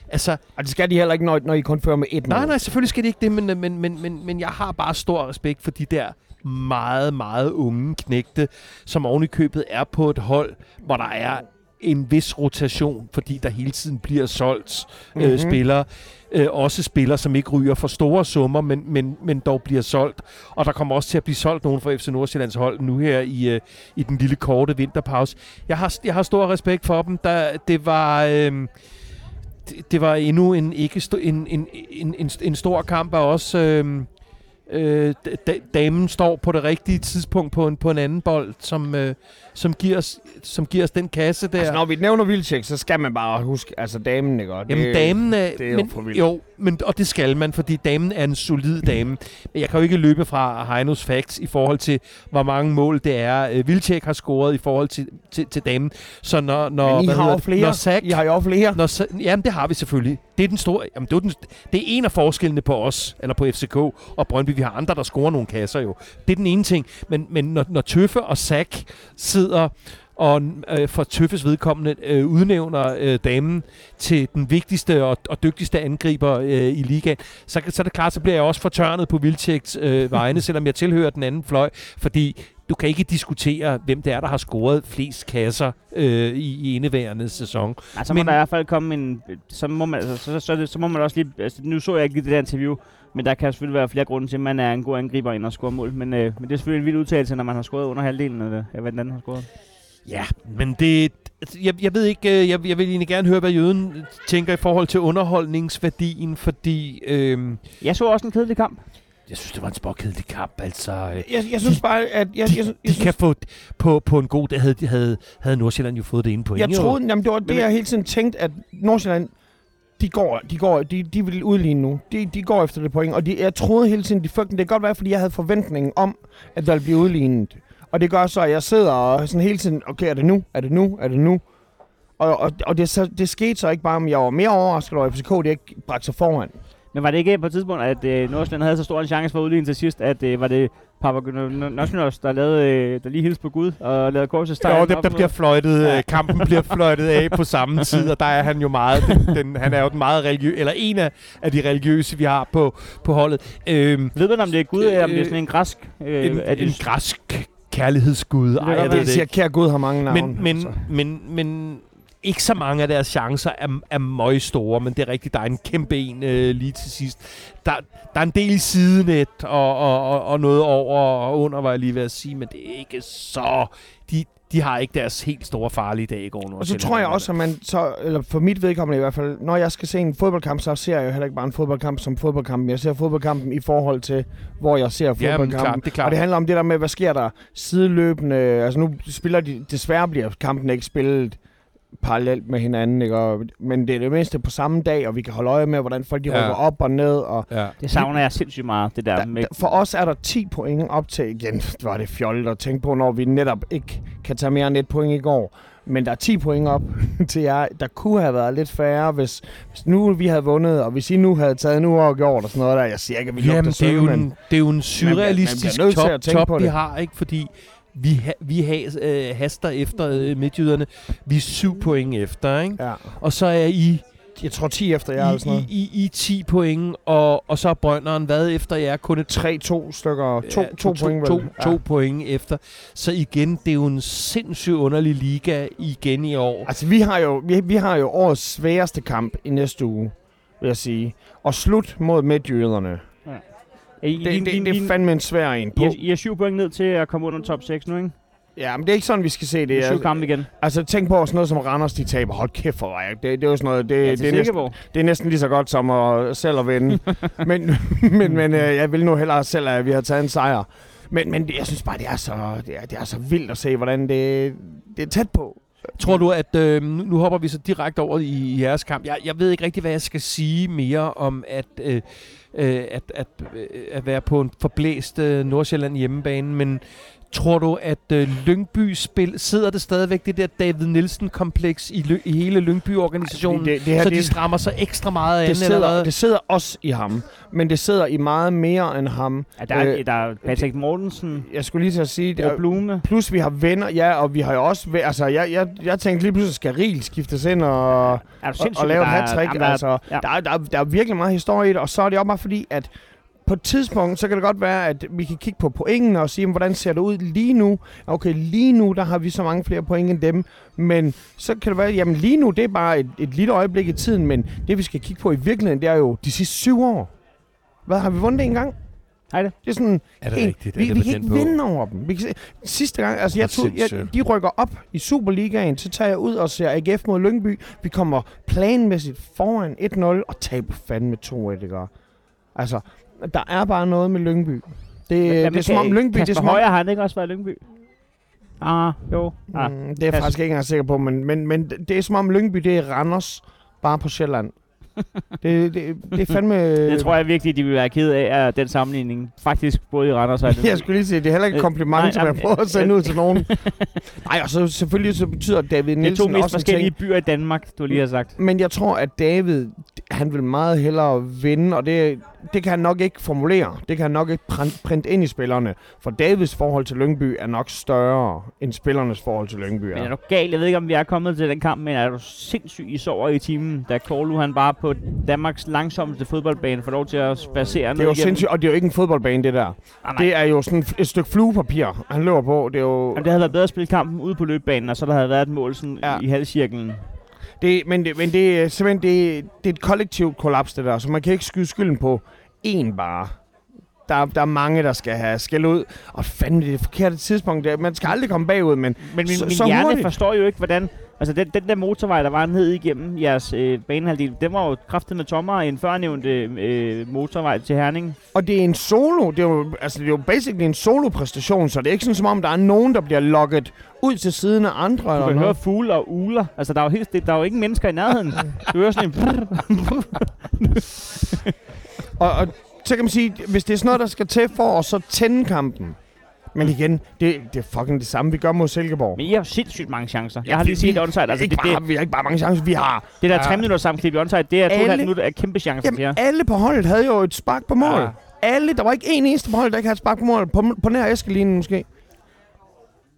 altså, Og det skal de heller ikke, når, når I kun fører med et nej, nej, selvfølgelig skal de ikke det, men, men, men, men, men jeg har bare stor respekt for de der meget, meget unge knægte, som oven i købet er på et hold, hvor der er en vis rotation, fordi der hele tiden bliver solgt mm-hmm. øh, spillere. Øh, også spillere, som ikke ryger for store summer, men, men, men dog bliver solgt. Og der kommer også til at blive solgt nogen fra FC Nordsjællands hold nu her i, øh, i den lille korte vinterpause. Jeg har, jeg har stor respekt for dem. Der, det var... Øh, det, det var endnu en ikke sto- en, en, en, en, en stor kamp af også øh, øh, da- damen står på det rigtige tidspunkt på en på en anden bold som øh, som giver os som giver os den kasse der. Altså, når vi nævner Vildtjek, så skal man bare huske, altså damen, ikke? Og det, Jamen damen er, det er jo men, for vildt. jo, men, og det skal man, fordi damen er en solid dame. Men jeg kan jo ikke løbe fra Heinos facts i forhold til, hvor mange mål det er, øh, Vildtjek har scoret i forhold til, til, til damen. Så når, når, Men I har jo flere. når Zach, I har jo flere. når, jamen, det har vi selvfølgelig. Det er den store, jamen, det, er den, det er en af forskellene på os, eller på FCK og Brøndby. Vi har andre, der scorer nogle kasser jo. Det er den ene ting. Men, men når, når Tøffe og Zach sidder og øh, for Tøffes vedkommende øh, udnævner øh, damen til den vigtigste og, og dygtigste angriber øh, i ligaen, så, så er det klart, så bliver jeg også fortørnet på Vildtjeks øh, vegne, selvom jeg tilhører den anden fløj, fordi du kan ikke diskutere, hvem det er, der har scoret flest kasser øh, i, i indeværende sæson. Nej, så må Men- der i hvert fald komme en... Så må man, altså, så, så, så, så må man også lige... Altså, nu så jeg ikke det der interview, men der kan selvfølgelig være flere grunde til, at man er en god angriber ind og score mål. Men, øh, men det er selvfølgelig en vild udtalelse, når man har scoret under halvdelen af, det- af hvad den anden har scoret. Ja, men det... altså, Jeg, jeg ved ikke, øh, jeg, jeg vil egentlig gerne høre, hvad jøden tænker i forhold til underholdningsværdien, fordi øh, Jeg så også en kedelig kamp. jeg synes, det var en spåkedelig kamp. Altså, øh, Jeg, jeg synes bare, at... Jeg, de, jeg, jeg, de synes, kan få på, på en god dag havde, de havde, havde Nordsjælland jo fået det ene point. jeg troede, jamen, det var det, jeg hele tiden tænkte, at Nordsjælland, de går, de går, de, de vil udligne nu. De, de går efter det point, og de, jeg troede hele tiden, de fucking. Det kan godt være, fordi jeg havde forventningen om, at der ville blive udlignet. Og det gør så, at jeg sidder og sådan hele tiden, okay, er det nu? Er det nu? Er det nu? Og, og, og det, så, det skete så ikke bare, om jeg var mere overrasket over, at FCK det ikke bragte sig foran. Men var det ikke på et tidspunkt, at øh, Nordsjælland havde så stor en chance for at udligne til sidst, at øh, var det Papa Nationals, der, lavede, øh, der lige hilste på Gud og lavede korsets Jo, der, der bliver fløjtet, Ja. ja. kampen bliver fløjtet af på samme tid, og der er han jo meget, den, den, han er jo den meget religiøse, eller en af, af de religiøse, vi har på, på holdet. Øhm, Ved man, om det er Gud, eller om det er Øh, sådan en græsk... Øh, en, er det, en græsk kærlighedsgud. Ej, jeg ved Det det siger, kære Gud har mange navne. Men, men, altså. men, men ikke så mange af deres chancer er, er møg store, men det er rigtigt, der er en kæmpe en øh, lige til sidst. Der, der er en del i sidenet og, og, og, og noget over og under, var jeg lige ved at sige, men det er ikke så... De, de har ikke deres helt store farlige dag i går nu. Og så tror jeg også, at man så, eller for mit vedkommende i hvert fald, når jeg skal se en fodboldkamp, så ser jeg jo heller ikke bare en fodboldkamp som fodboldkampen. Jeg ser fodboldkampen i forhold til, hvor jeg ser Ja, fodboldkampen. klart, det er klart. Og det handler om det der med, hvad sker der sideløbende. Altså nu spiller de, desværre bliver kampen ikke spillet parallelt med hinanden, ikke? Og, men det er det mindste på samme dag, og vi kan holde øje med, hvordan folk de Ja. rykker op og ned. Og Ja. det savner jeg sindssygt meget, det der, der, med... for os er der 10 point op til, igen, var det fjollet at tænke på, når vi netop ikke kan tage mere end et point i går. Men der er 10 point op til jer. Der kunne have været lidt færre, hvis, hvis nu vi havde vundet, og hvis I nu havde taget nu og gjort og sådan noget der. Jeg siger ikke, at vi Jamen, lugter det er, jo en, men det er jo en man surrealistisk bliver nødt til top, at tænke top på vi det. har, ikke? Fordi vi, ha, vi ha, øh, haster efter øh, midtjyderne. Vi er syv point efter, ikke? ja. Og så er I, Jeg tror 10 efter jer eller I, sådan noget. I, I, I 10 point, og, og så er Brønderen hvad efter jer? Kun et 3-2 stykker. To, ja, to, point, to, vel? to, to point efter. Så igen, det er jo en sindssygt underlig liga igen i år. Altså, vi har, jo, vi, vi har jo årets sværeste kamp i næste uge, vil jeg sige. Og slut mod midtjyderne. I, Det, det, det, det er fandme en svær en. I, På. er, I er syv point ned til at komme under top 6 nu, ikke? Ja, men det er ikke sådan, vi skal se det. Syv Altså, kampe igen. altså tænk på sådan noget som Randers, de taber. Hold kæft for mig. Det, det er jo sådan noget, det, Ja, det, er næsten, det er næsten lige så godt som at selv at vinde. men men, men øh, jeg vil nu hellere selv, at vi har taget en sejr. Men, men jeg synes bare, det er, så, det, er, det er så vildt at se, hvordan det, det er tæt på. Tror du, at øh, nu nu hopper vi så direkte over i, i jeres kamp. Jeg, jeg ved ikke rigtig, hvad jeg skal sige mere om at, øh, øh, at, at, øh, at være på en forblæst øh, Nordsjælland hjemmebane, men tror du, at øh, Lyngby spil, sidder det stadigvæk det der David Nielsen-kompleks i, lø, i hele Lyngby-organisationen, Det, det her, så det, de strammer sig ekstra meget an, det, eller sidder, hvad? det sidder også i ham, men det sidder i meget mere end ham. Ja, der, er, Øh, der er Patrick Mortensen, Jeg skulle lige til at sige, der det, Blume. plus vi har venner, ja, og vi har jo også, altså jeg, jeg, jeg tænkte lige pludselig, skal Riel skiftes ind og, Er du og, og lave et Der er- hat-trick. Altså, ja. der, er, der, er, der er virkelig meget historie i det, og så er det også bare fordi, at på et tidspunkt, så kan det godt være, at vi kan kigge på pointen og sige, jamen, hvordan ser det ud lige nu? Okay, lige nu, der har vi så mange flere point end dem, men så kan det være, jamen lige nu, det er bare et, et lille øjeblik i tiden, men det vi skal kigge på i virkeligheden, det er jo de sidste syv år. Hvad har vi vundet en gang? Hej det. Det er sådan, Er det en, rigtigt? Er vi, det vi kan ikke på? vinde over dem. Vi kan se, sidste gang, altså jeg tog, jeg, de rykker op i Superligaen, så tager jeg ud og ser AGF mod Lyngby. Vi kommer planmæssigt foran 1-0 og taber fandme 2-1, ikke? Altså, der er bare noget med Lyngby. Det, det er som om Lyngby, det er Kasper som om, Højer har han ikke også været i Lyngby? Ah, jo. Ah. Mm, det er jeg faktisk ikke engang sikker på, men, men, men det er som om Lyngby, det er Randers, bare på Sjælland. det, det, det er fandme... Det tror jeg virkelig, de vil være ked af, at den sammenligning faktisk både i Randers og. Jeg skulle lige sige, det er heller ikke et Øh, kompliment, som jeg prøver at sende ud til nogen. Nej, og så selvfølgelig så betyder David Det er Nielsen to mest også forskellige ting. byer i Danmark, du lige har sagt. Men jeg tror, at David, han vil meget hellere vinde, og det, det kan han nok ikke formulere. Det kan han nok ikke print, printe ind i spillerne. For Davids forhold til Lyngby er nok større end spillernes forhold til Lyngby Men er er. du gal? Jeg ved ikke, om vi er kommet til den kamp, men er du sindssyg i sover i timen, da Korlu han bare på Danmarks langsomste fodboldbane får lov til at spacere Det er jo sindssygt, og det er jo ikke en fodboldbane, det der. Ah, nej. Det er jo sådan et stykke fluepapir, han løber på. Det er jo... Jamen, det havde været bedre at spille kampen ude på løbebanen, og så der havde været et mål sådan ja. i halvcirklen. Det, men, det, men det er simpelthen det, det er et kollektivt kollaps, det der. Så man kan ikke skyde skylden på én bare. Der, der er mange, der skal have skæld ud. Og fandme, det er det forkerte tidspunkt. Man skal aldrig komme bagud, men Men min, Så- min så hjerne hurtigt. forstår jo ikke, hvordan... Altså, den, den der motorvej, der var ned igennem jeres øh, banehalvdel, den var jo kraftet med tommere end førnævnte øh, motorvej til Herning. Og det er en solo. Det er jo, altså, det er jo basically en solo-præstation, så det er ikke sådan, som om der er nogen, der bliver lokket ud til siden af andre. Du Eller kan høre noget. fugle og uler. Altså, der er jo, helt, der er jo ikke mennesker i nærheden. Du hører sådan en... Og, og så kan man sige, hvis det er sådan noget, der skal til for at så tænde kampen. Men igen, det, det er fucking det samme, vi gør mod Silkeborg. Men I har sindssygt mange chancer. Ja, Jeg har lige set onside. Altså, det, det, bare, vi har ikke bare mange chancer, vi har... det der Ja. 3 minutter sammenklip i onside, det er Alle- minutter af kæmpe chancer. Jamen, alle på holdet havde jo et spark på mål. Ja. Ja. Alle, der var ikke en eneste på holdet, der ikke havde et spark på mål. På, på nær Eskelinen måske.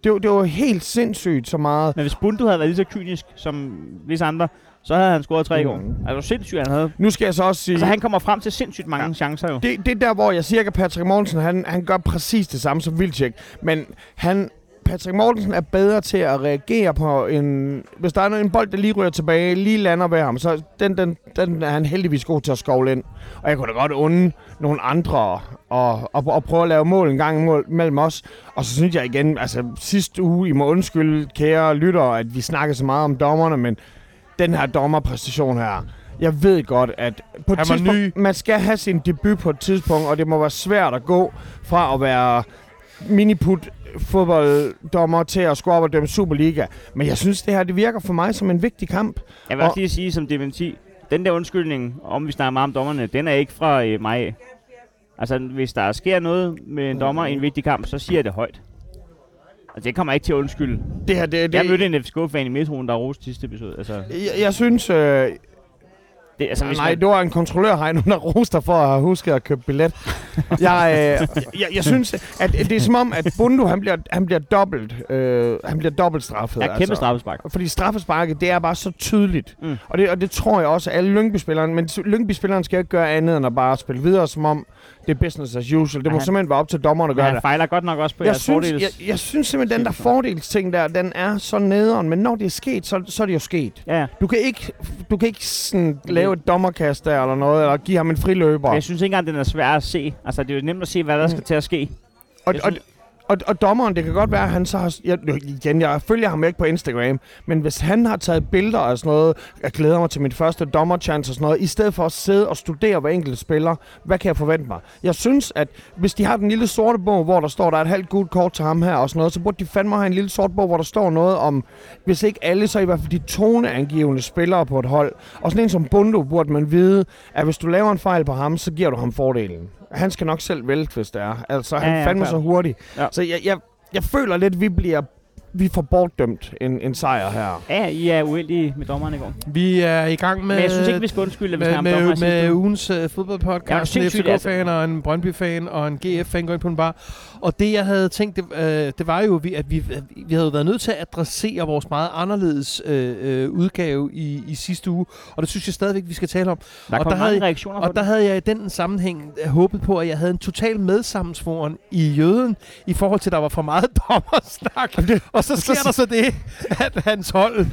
Det, var- det var helt sindssygt så meget. Men hvis Bundu havde været lige så kynisk som visse andre, så havde han scoret tre i går. Mm. Altså sindssygt, han havde. Nu skal jeg så også sige... Altså han kommer frem til sindssygt mange Ja. chancer jo. Det, det er der, hvor jeg siger, at Patrick Mortensen, han, han gør præcis det samme som Vilcek. Men han, Patrick Mortensen er bedre til at reagere på en... Hvis der er en bold, der lige ryger tilbage, lige lander ved ham, så den, den, den er han heldigvis god til at skovle ind. Og jeg kunne da godt unde nogle andre og, og, og prøve at lave mål en gang imod- mellem os. Og så synes jeg igen, altså sidste uge, I må undskylde, kære lyttere, at vi snakker så meget om dommerne, men den her dommerpræstation her, jeg ved godt, at på et tidspunkt, ny. man skal have sin debut på et tidspunkt, og det må være svært at gå fra at være miniput fodbolddommer til at skulle op og dømme Superliga. Men jeg synes, det her det virker for mig som en vigtig kamp. Jeg vil Og- også lige sige som dementi, den der undskyldning, om vi snakker meget om dommerne, den er ikke fra øh, mig. Altså, hvis der sker noget med en dommer i en vigtig kamp, så siger jeg det højt. Altså, det kommer ikke til at undskylde. Det her, det, det, Jeg mødte en FCK-fan i metroen, der roste sidste episode. Altså, jeg, jeg synes... Øh, det, altså, nej, man, det var en kontrollør herinde, der roster for at have husket at købe billet. jeg, øh, jeg, jeg synes, at det er som om, at Bundu, han bliver, han bliver dobbelt, øh, han bliver dobbelt straffet. er kæmpe straffespark. Fordi straffesparket, det er bare så tydeligt. Mm. Og, det, og det tror jeg også, at alle Lyngby-spillerne... Men Lyngby-spilleren skal ikke gøre andet end at bare spille videre, som om det er business as usual. Det må Han- simpelthen være op til dommeren at gøre han det. fejler godt nok også på Jeg jeres synes, fordels. jeg, jeg synes simpelthen, den der fordelsting der, den er så nederen. Men når det er sket, så, så er det jo sket. Ja. Du kan ikke, du kan ikke sådan lave et dommerkast der eller noget, eller give ham en friløber. Men jeg synes ikke engang, den er svær at se. Altså, det er jo nemt at se, hvad der skal til at ske. Og, Jeg og, synes- og, og dommeren, det kan godt være, at han så har... Jeg, igen, jeg følger ham ikke på Instagram, men hvis han har taget billeder og sådan noget, jeg glæder mig til mit første dommerchance og sådan noget, i stedet for at sidde og studere hver enkelt spiller, hvad kan jeg forvente mig? Jeg synes, at hvis de har den lille sorte bog, hvor der står, der er et halvt gult kort til ham her og sådan noget, så burde de fandme have en lille sort bog, hvor der står noget om, hvis ikke alle, så i hvert fald de toneangivende spillere på et hold. Og sådan en som Bundo burde man vide, at hvis du laver en fejl på ham, så giver du ham fordelen. Han skal nok selv vælte, hvis det er. Altså, han Ja, ja, fandme klart. så hurtig. Ja. Så jeg, jeg, jeg føler lidt, vi bliver vi får bortdømt en, en sejr her. Ja, I er uheldige med dommeren i går. Vi er i gang med... Men jeg synes ikke, vi skal undskylde, vi med, med, dommer med uge. ugens uh, Ja, fodboldpodcast. er en sindssygt, altså. FCK-fan og en Brøndby-fan og en GF-fan går ind på en bar. Og det, jeg havde tænkt, det, øh, det var jo, vi- at vi, at vi havde været nødt til at adressere vores meget anderledes øh, øh, udgave i, i sidste uge. Og det synes jeg stadigvæk, vi skal tale om. Der og kom der mange havde- reaktioner på Og der havde jeg i den sammenhæng øh, håbet på, at jeg havde en total medsammensvoren i jøden, i forhold til, at der var for meget dommersnak. Og så sker der så det, at hans hold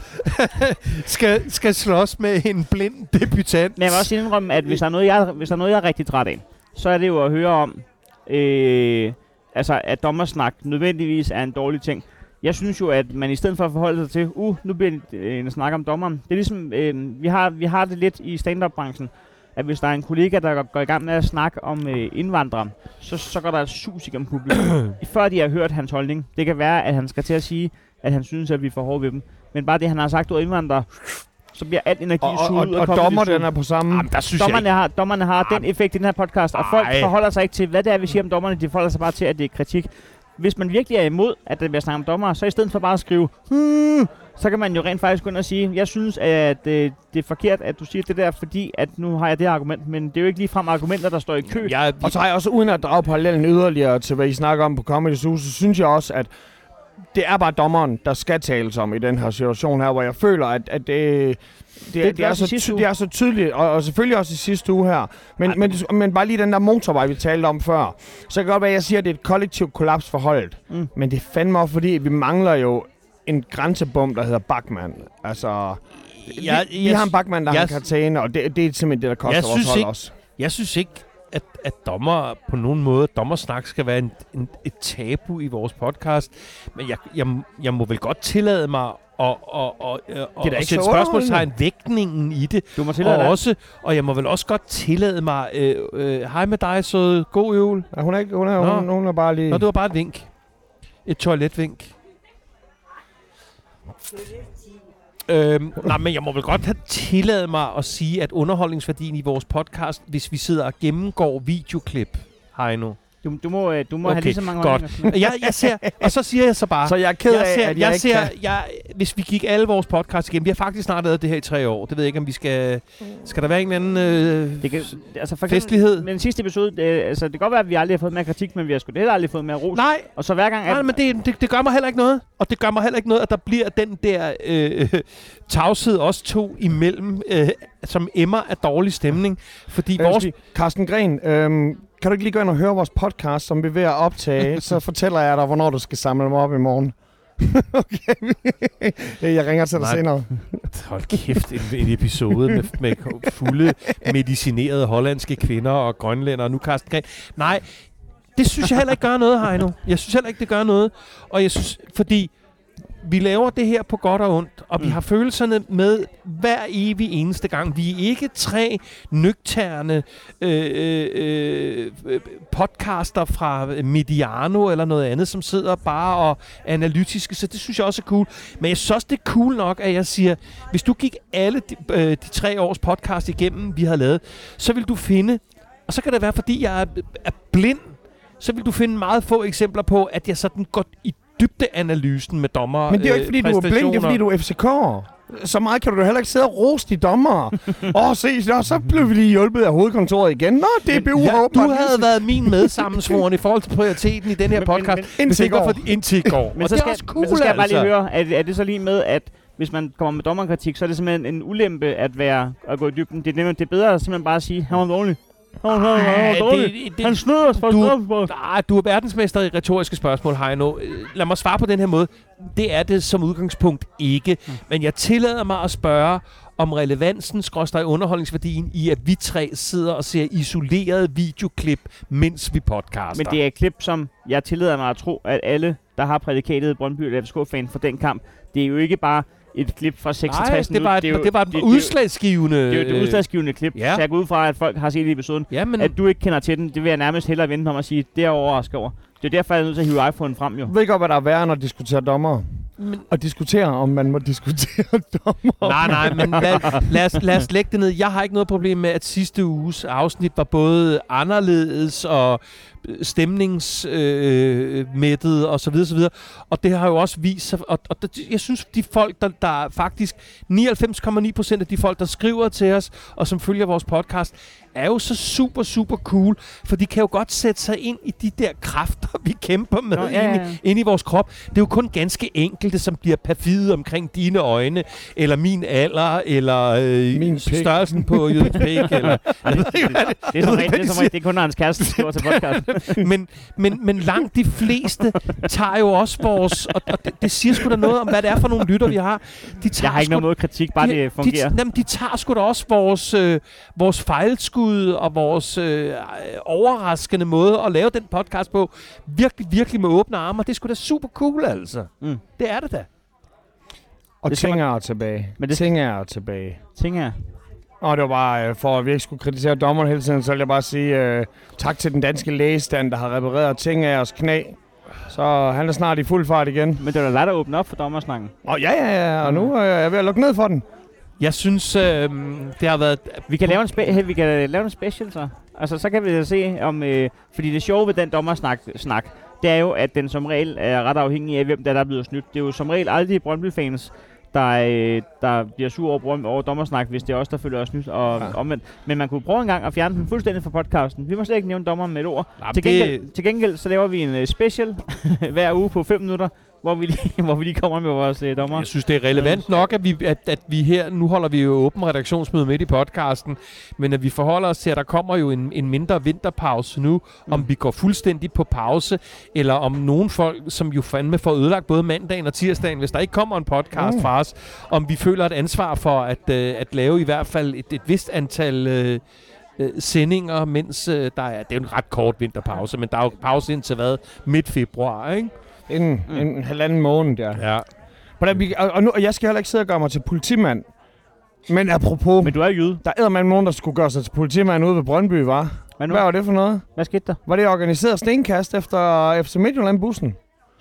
skal, skal slås med en blind debutant. Men jeg vil også indrømme, at hvis der, er noget, jeg, hvis der er noget, jeg er rigtig træt af, så er det jo at høre om, øh, altså, at dommersnak nødvendigvis er en dårlig ting. Jeg synes jo, at man i stedet for at forholde sig til, uh, nu bliver det en snak om dommeren. Det er ligesom, øh, vi, har, vi har det lidt i stand-up-branchen, at hvis der er en kollega, der går, i gang med at snakke om øh, indvandrere, så, så går der et sus igennem publikum. Før de har hørt hans holdning. Det kan være, at han skal til at sige, at han synes, at vi er for hårde ved dem. Men bare det, han har sagt over indvandrere, så bliver alt energi Og, og, suget og, ud og Comedy dommer, Zoo. den er på samme... Jamen, der synes Dommerne har, dommerne har den effekt i den her podcast, og folk Ej. forholder sig ikke til, hvad det er, vi siger om dommerne. De forholder sig bare til, at det er kritik. Hvis man virkelig er imod, at der bliver snakket om dommere, så i stedet for bare at skrive, hmm, så kan man jo rent faktisk gå ind og sige, jeg synes, at øh, det er forkert, at du siger det der, fordi at nu har jeg det argument, men det er jo ikke ligefrem argumenter, der står i kø. Jeg, Og så har jeg også, uden at drage parallellen yderligere til, hvad I snakker om på Comedy Zoo, så synes jeg også, at det er bare dommeren, der skal tales om i den her situation her, hvor jeg føler, at, at det, det, det, det det, er så, det er så tydeligt, og, og selvfølgelig også i sidste uge her. Men, men, men bare lige den der motorvej, vi talte om før. Så kan det godt være, at jeg siger, at det er et kollektivt kollaps for holdet. Mm. Men det er fandme også, fordi vi mangler jo en grænsebom, der hedder Bachmann. Altså, jeg, vi, vi har en Bachmann, der jeg- har karantæne, og det, det er simpelthen det, der koster vores hold ikke- også. Jeg synes ikke, at, at dommer på nogen måde, dommersnak skal være en, en, et tabu i vores podcast. Men jeg, jeg, jeg må vel godt tillade mig at, at, at, at, da at ikke sætte spørgsmålstegn vægtningen i det. Du må Og, dig. også, og jeg må vel også godt tillade mig, øh, øh, hej med dig, så god jul. Ja, hun er ikke, hun er, Nå. hun, hun er bare lige... Nå, det var bare et vink. Et toiletvink. Øhm, nej, men jeg må vel godt have tilladet mig at sige, at underholdningsværdien i vores podcast, hvis vi sidder og gennemgår videoklip, Heino. Du, du må, øh, du må Okay, have lige så mange godt. Jeg, jeg ser, og så siger jeg så bare, Så jeg er ked jeg af, ser, at jeg, jeg, ikke ser, kan. jeg, hvis vi gik alle vores podcasts igennem, vi har faktisk snart lavet det her i tre år, det ved jeg ikke, om vi skal, skal der være en eller anden øh, Det kan, altså for eksempel, festlighed? Men den sidste episode, det, altså, det kan godt være, at vi aldrig har fået mere kritik, men vi har sgu heller aldrig fået mere ros. Nej, Og så hver gang, at, Nej, men det, det, det gør mig heller ikke noget. Og det gør mig heller ikke noget, at der bliver den der øh, tavshed os to imellem, øh, som emmer af dårlig stemning. Fordi vores... Vores... Carsten Gren, øhm, kan du ikke lige gå ind og høre vores podcast, som vi er ved at optage? så fortæller jeg dig, hvornår du skal samle mig op i morgen. okay. jeg ringer til dig Nej. senere. Hold kæft, en, en episode med, med fulde medicinerede hollandske kvinder og grønlænder, og nu Carsten Gren. Nej, det synes jeg heller ikke gør noget, Heino. Jeg synes heller ikke, det gør noget. Og jeg synes, fordi vi laver det her på godt og ondt, og vi Mm. har følelserne med hver evig eneste gang. Vi er ikke tre nøgterne øh, øh, øh, podcaster fra Mediano eller noget andet, som sidder bare og er analytiske, så det synes jeg også er cool. Men jeg synes også, det er cool nok, at jeg siger, hvis du gik alle de, øh, de tre års podcast igennem, vi har lavet, så vil du finde, og så kan det være, fordi jeg er, er blind, så vil du finde meget få eksempler på, at jeg sådan går i dybdeanalysen med dommer Men det er jo ikke, fordi du er blind, det er, fordi du er FCK'er. Så meget kan du da heller ikke sidde og rose de dommer. Åh, se, så, så blev vi lige hjulpet af hovedkontoret igen. Nå, DBU Ja, har du åbenbart havde været min medsammensvoren i forhold til prioriteten i den her Men- men- podcast. men- Indtil går. for indtil går. Men og så, det skal, er også cool, men så skal jeg bare lige altså. høre, er, er det så lige med, at hvis man kommer med dommerkritik, så er det simpelthen en ulempe at være at gå i dybden. Det er, nemlig- det er bedre at simpelthen bare at sige, han var dårlig. Han var, han var, det, Han det, snød os for Du- straffespark. Ah, du er verdensmester i retoriske spørgsmål, Heino. Øh, Lad mig svare på den her måde. Det er det som udgangspunkt ikke. Mm. Men jeg tillader mig at spørge om relevansen, skråstrej underholdningsværdien, i at vi tre sidder og ser isoleret videoklip, mens vi podcaster. Men det er et klip, som jeg tillader mig at tro, at alle, der har prædikatet Brøndby eller FCK-fan for den kamp, det er jo ikke bare et klip fra 66 Nej, det var, et, det, jo- det var et det- det er udslagsgivende... Det er et udslagsgivende klip, ja. så jeg går ud fra, at folk har set episoden. Ja, men... At du ikke kender til den, det vil jeg nærmest hellere vente om at sige, det er overrasket over. Det er derfor, jeg er nødt til at hive iPhone frem jo. Jeg ved godt, hvad der er værre, når at diskutere dommer. Men- Og diskutere, om man må diskutere dommer. Nej, nej, men lad, lad, os, lad os lægge det ned. Jeg har ikke noget problem med, at sidste uges afsnit var både anderledes og stemningsmættet øh, mættet og så videre, så videre. Og det har jo også vist sig, og, og det, jeg synes, de folk, der, der faktisk 99,9 procent af de folk, der skriver til os, og som følger vores podcast, er jo så super, super cool, for de kan jo godt sætte sig ind i de der kræfter, vi kæmper med Nå, ja, ja, ja. inde, i, inde i vores krop. Det er jo kun ganske enkelte, som bliver perfide omkring dine øjne, eller min alder, eller øh, Min pik. størrelsen på Jødens pik, eller... Jeg ved ikke, hvad det, Det er ikke, det hvad er de som regel, det er kun, når hans kæreste skriver til podcast. men, men, men langt de fleste tager jo også vores... Og, og det, det siger sgu da noget om, hvad det er for nogle lytter, vi har. De tager Jeg har ikke sgu- noget mod kritik, bare det fungerer. De, jamen, de tager sgu da også vores, øh, vores fejlskud og vores øh, overraskende måde at lave den podcast på. Virkelig, virkelig med åbne arme. Det er sgu da super cool, altså. Mm. Det er det da. Og Det ting er tilbage. Men det... Ting er tilbage. Ting er. Og det var bare, øh, for at vi ikke skulle kritisere dommeren hele tiden, så vil jeg bare sige øh, tak til den danske lægestand, der har repareret ting af os knæ. Så han er snart i fuld fart igen. Men det var da dig, der åbne op for dommersnakken. Og ja, ja, ja, og nu er jeg ved at lukke ned for den. Jeg synes, øh, det har været... Vi kan lave en, spe- hey, vi kan lave en special så. Altså, så kan vi se om... Øh, fordi det sjove ved den dommersnak, snak, det er jo, at den som regel er ret afhængig af, hvem der er, der er blevet snydt. Det er jo som regel aldrig Brøndby-fans, der, øh, der bliver sur over, over dommersnak, hvis det er os, der føler os snydt og ja. omvendt. Men man kunne prøve en gang at fjerne den fuldstændig fra podcasten. Vi må slet ikke nævne dommeren med et ord. Jamen, Til gengæld, til gengæld så laver vi en øh, special hver uge på 5 minutter, hvor vi lige, hvor vi lige kommer med vores øh, dommer. Jeg synes, det er relevant nok, at vi, at, at vi her, nu holder vi jo åben redaktionsmøde midt i podcasten, men at vi forholder os til, at der kommer jo en, en mindre vinterpause nu, mm. om vi går fuldstændig på pause, eller om nogle folk, som jo fandme får ødelagt både mandagen og tirsdagen, hvis der ikke kommer en podcast mm. Mm. fra os, om vi føler et ansvar for at, øh, at lave i hvert fald et, et vist antal... Øh, øh, sendinger, mens øh, der er, det er jo en ret kort vinterpause, men der er jo pause indtil hvad? Midt februar, ikke? En, Mm. en halvanden måned, ja. Ja. Hvordan vi, og, og, nu, og jeg skal heller ikke sidde og gøre mig til politimand. Men apropos, Men du er jyde. der er nogen, der skulle gøre sig til politimand ude ved Brøndby, var. Men nu, Hvad var det for noget? hvad skete der? Var det organiseret stenkast efter FC Midtjylland-bussen?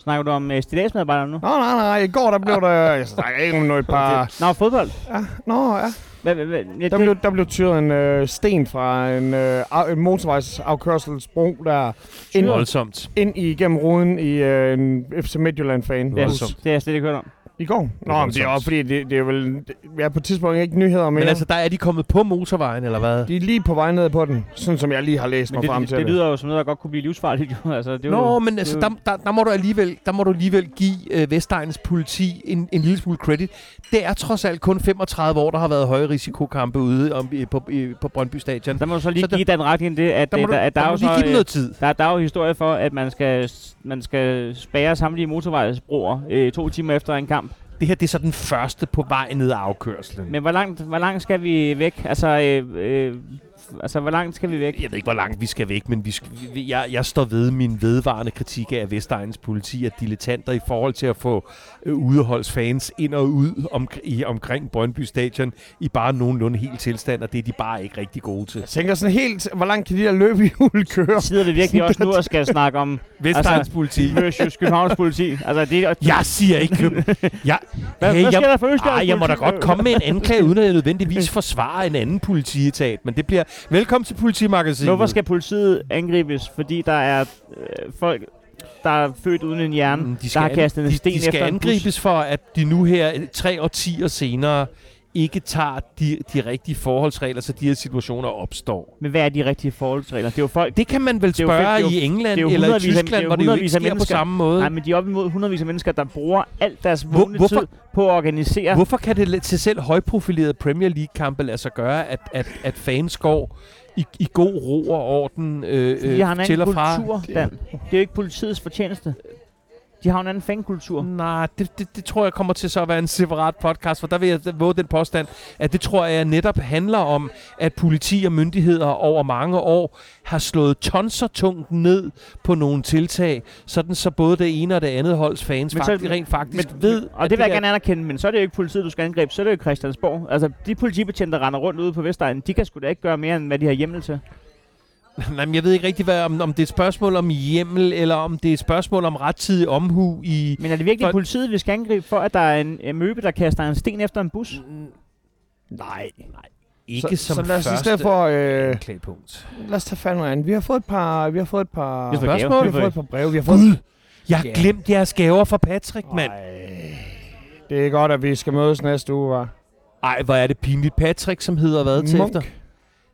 Snakker du om øh, stilladsmedarbejdere nu? Nå, nej, nej. I går der blev der... Jeg snakker ikke om noget par... Nå, fodbold. Ja, nå, ja. Hvad, hvad, hvad, ja, Der det, blev, der blev tyret en øh, sten fra en, øh, en motorvejsafkørselsbro der ind, Voldsomt. ind igennem ruden i øh, en FC Midtjylland-fan. ja, det har jeg slet ikke hørt om. I går? Nå, men det er også fordi, det, det er vel... Er på et tidspunkt ikke nyheder mere. Men altså, der er de kommet på motorvejen, eller hvad? de er lige på vej ned på den, sådan som jeg lige har læst Men mig frem det, til det, det lyder jo som noget, der godt kunne blive livsfarligt. Jo. Altså, det er Nå, jo, men altså, det er der, der, der, må du alligevel, der må du alligevel give øh, Vestegnens politi en, en lille smule credit. Det er trods alt kun 35 år, der har været høje risikokampe ude om, i, på, i, på Brøndby Stadion. Der må du så lige Så der- give den retning det, at Der der, må du, der, at der, der er give dem øh, noget tid. der, der er jo historie for, at man skal, man skal spære samtlige motorvejsbroer øh, to timer efter en kamp. Det her det er så den første på vej ned ad afkørslen. Men hvor langt, hvor langt skal vi væk? Altså, øh, øh, altså, hvor langt skal vi væk? Jeg ved ikke, hvor langt vi skal væk, men vi skal, vi- jeg, jeg står ved min vedvarende kritik af, at Vestegnens politi er dilettanter i forhold til at få udeholdsfans ind og ud om, i, omkring Brøndby Stadion i bare nogenlunde helt tilstand, og det er de bare ikke rigtig gode til. Jeg tænker sådan helt, hvor langt kan de der løbehjul køre? Sidder vi virkelig også nu og skal snakke om Vestegnens Altså, politi. versus Københavns politi? Altså, det, er- Jeg siger ikke... Jeg, Hvad- hey, hvad sker jeg, der for Østjyllands Ej, jeg må da godt komme med en anklage, uden at jeg nødvendigvis forsvarer en anden politietat. Men det bliver... Velkommen til politimagasinet. Hvorfor skal politiet angribes? Fordi der er øh, folk, der er født uden en hjerne, Mm, der har kastet en de, sten de skal efter angribes for, at de nu her tre årtier senere ikke tager de, de rigtige forholdsregler, så de her situationer opstår. Men hvad er de rigtige forholdsregler? Det er jo folk... Det kan man vel er jo spørge det er jo- i England det er jo eller i hundredvis af- det er Tyskland, hvor det jo ikke sker på samme måde. Nej, men de er op imod hundredvis af mennesker, der bruger alt deres Hvor- vågne hvorfor- tid på at organisere. Hvorfor kan det til selv højprofilerede Premier League-kampe lade sig gøre, at, at, at fans går i, i god ro og orden øh, øh, til og fra? kultur, Dan. Det er jo ikke politiets fortjeneste. De har en anden fankultur. Nej, det, det, det tror jeg kommer til så at være en separat podcast, for der vil jeg våge den påstand, at det tror jeg netop handler om, at politi og myndigheder over mange år har slået tonser tungt ned på nogle tiltag, sådan så både det ene og det andet holds fans Men så- faktisk, rent faktisk Men, ved, og det vil jeg gerne anerkende, men så er det jo ikke politiet, du skal angribe, så er det jo Christiansborg. Altså, de politibetjente, der render rundt ude på Vestegnen, de kan sgu da ikke gøre mere, end hvad de har hjemmel til. Nej, men jeg ved ikke rigtig, hvad, om, om det er et spørgsmål om hjemmel, eller om det er et spørgsmål om rettidig omhu i... Men er det virkelig For- politiet, vi skal angribe, for at der er en, en møbe, der kaster en sten efter en bus? Nej. ikke så, som så lad os i stedet for, øh, anklagepunkt. lad os tage fat noget andet. Vi har fået et par, vi har fået et par, Vi har fået Spørgsmål? vi har fået et par breve. Vi har fået... Gud, jeg har Ja. glemt jeres gaver fra Patrick, mand. Det er godt, at vi skal mødes næste uge, var. Ej, hvor er det pinligt. Patrick, som hedder hvad til Munk. efter?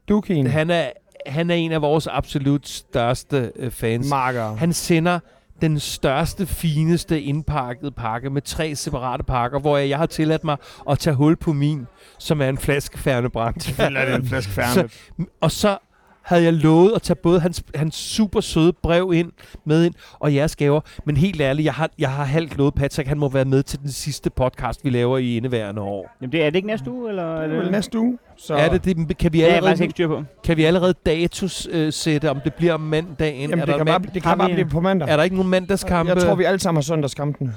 Dukin. Han er, han er en af vores absolut største øh, fans. Marker. Han sender den største, fineste indpakkede pakke med tre separate pakker, hvor jeg, jeg har tilladt mig at tage hul på min, som er en flaske Fernebrand. Selvfølgelig er det en flaske færne. Og så havde jeg lovet at tage både hans, hans super søde brev ind, med ind, og jeres gaver. Men helt ærligt, jeg har, jeg har halvt lovet Patrick, han må være med til den sidste podcast, vi laver i indeværende år. Jamen, det er det ikke næste uge, eller? Det er vel næste uge. Så. Er det det? Kan vi Ja, allerede, faktisk ikke styr på. kan vi allerede datus øh, sætte, om det bliver om mandagen? Jamen, er, det der kan, mand- bare, det kan bare blive på mandag. er der ikke nogen mandagskampe? Jeg tror, vi alle sammen har søndagskampen.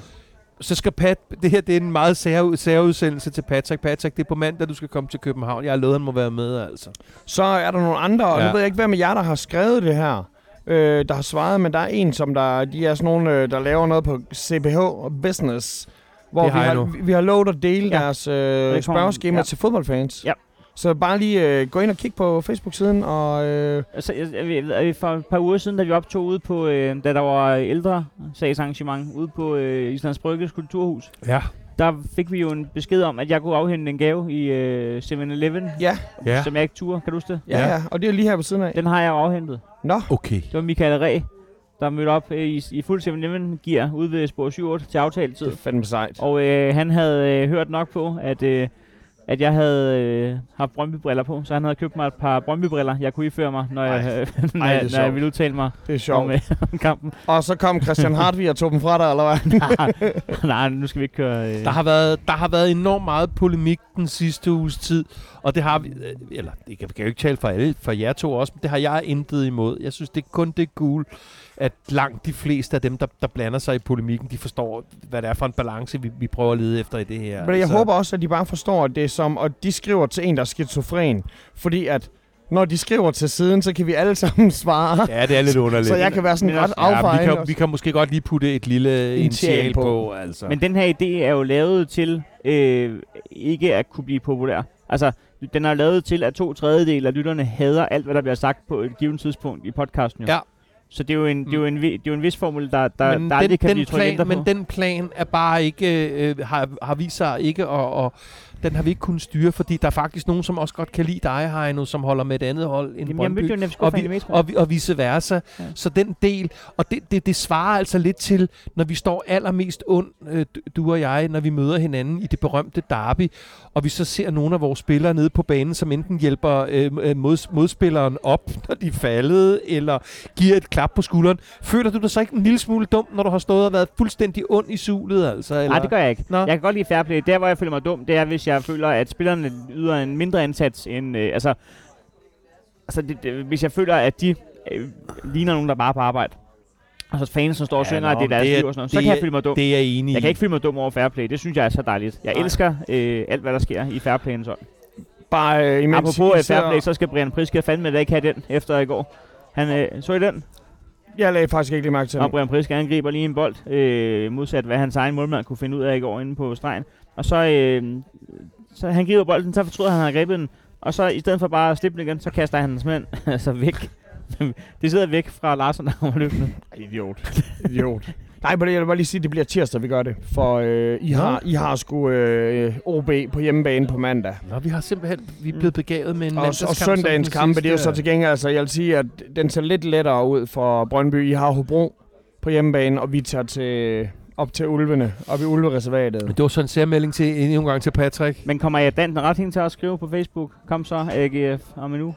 Så skal Pat, det her det er en meget sær, særudsendelse til Patrick. Patrick, det er på mandag, du skal komme til København. Jeg har lovet, han må være med, altså. Så er der nogle andre, og Ja. nu ved jeg ikke, hvem af jer, der har skrevet det her, øh, der har svaret, men der er en, som der, de er sådan nogle, øh, der laver noget på CPH Business, hvor vi har vi, vi har lovet at dele Ja. deres øh, spørgeskema ja. til fodboldfans. Ja. Så bare lige øh, gå ind og kig på Facebook-siden, og øh, Altså, jeg, jeg, jeg, for et par uger siden, da vi optog ude på, øh, da der var ældre sagsarrangement ude på øh, Islands Brygges Kulturhus, Ja. der fik vi jo en besked om, at jeg kunne afhente en gave i øh, 7-Eleven, ja, Ja. som jeg ikke turde. Kan du huske det? ja, Ja. ja, og det er lige her på siden af. Den har jeg afhentet. Nå, Okay. Det var Michael Ræ, der mødte op øh, i, i fuld 7-Eleven gear ude ved Spor 7 til aftaletid. det er fandme sejt. Og øh, han havde øh, hørt nok på, at, øh, at jeg havde øh, haft Brøndby-briller på, så han havde købt mig et par Brøndby-briller, jeg kunne iføre mig, når, jeg, Ej. øh, når, Ej, jeg, når jeg ville udtale mig Det er sjovt. om, øh, om kampen. Og så kom Christian Hartvig og tog dem fra dig, eller hvad? Nej, nu skal vi ikke køre... Øh. Der har, været, der har været enormt meget polemik den sidste uges tid, og det har vi, øh, eller det kan, kan jo ikke tale for alle, for jer to også, men det har jeg intet imod. Jeg synes, det er kun det gul, at langt de fleste af dem, der, der blander sig i polemikken, de forstår, hvad det er for en balance, vi, vi prøver at lede efter i det her. Men jeg Altså, håber også, at de bare forstår, at det er som, og de skriver til en, der er skizofren. Fordi at når de skriver til siden, så kan vi alle sammen svare. Ja, det er lidt underligt. Så jeg kan være sådan ret også- ja, vi, affejende. kan, vi kan måske godt lige putte et lille Initial initial på. på, altså. Men den her idé er jo lavet til øh, ikke at kunne blive populær. Altså, den er lavet til, at to tredjedel af lytterne hader alt, hvad der bliver sagt på et givet tidspunkt i podcasten. Jo. Ja. Så det er jo en, det er jo en, vi- det er jo en vis formel, der, der, men der aldrig kan den, blive plan, på. men den plan er bare ikke øh, har, har vist sig ikke og, og den har vi ikke kunnet styre, fordi der er faktisk nogen, som også godt kan lide dig, Heino, som holder med et andet hold end Jamen, jeg Brøndby. mødte jo og, vi, og, vi, og vice versa. Ja. Så den del, og det, det, det svarer altså lidt til, når vi står allermest ond, øh, du- og jeg, når vi møder hinanden i det berømte derby, og vi så ser nogle af vores spillere nede på banen, som enten hjælper øh, øh, mod, modspilleren op, når de er faldet, eller giver et klap på skulderen. Føler du dig så ikke en lille smule dum, når du har stået og været fuldstændig ond i sulet, altså? Eller? Nej, det gør jeg ikke. Nå. Jeg kan godt lide fair play. Der, hvor jeg føler mig dum, det er, hvis jeg føler, at spillerne yder en mindre indsats end... Øh, altså, altså det, det, hvis jeg føler, at de øh, ligner nogen, der bare er på arbejde. Altså fans, som står og Ja, synger, at det er deres det er- liv og sådan noget. Så kan jeg føle mig dum. Det er jeg enig Jeg kan ikke føle mig dum over fair play. Det synes jeg er så dejligt. Jeg Nej. elsker øh, alt, hvad der sker i fair playens ånd. Bare øh, imens Apropos øh, fair sidder- play, så skal Brian Priske fandme da ikke have den efter i går. Han, øh, så I den? Jeg lagde faktisk ikke lige mærke til Og. Brian Priske angriber lige en bold, øh, modsat hvad hans egen målmand kunne finde ud af i går inde på stregen. Og så, øh, så han griber bolden, så fortryder han, at han har grebet den. Og så i stedet for bare at slippe den igen, så kaster han den simpelthen altså væk. det sidder væk fra Larsen, der kommer løbende. Idiot. Idiot. Nej, men jeg vil bare lige sige, at det bliver tirsdag, vi gør det. For øh, I, har, I har sgu øh, OB på hjemmebane på mandag. Nå, vi har simpelthen vi er blevet begavet med en Og, mandagskamp og søndagens kampe, det er jo så til gengæld, altså jeg vil sige, at den ser lidt lettere ud for Brøndby. I har Hobro på hjemmebane, og vi tager til, op til Ulvene, op i Ulvereservatet. Men det var så en særmelding til endnu en gang til Patrick. Men kommer jeg Dan ret hen til at skrive på Facebook? Kom så, AGF, om en uge.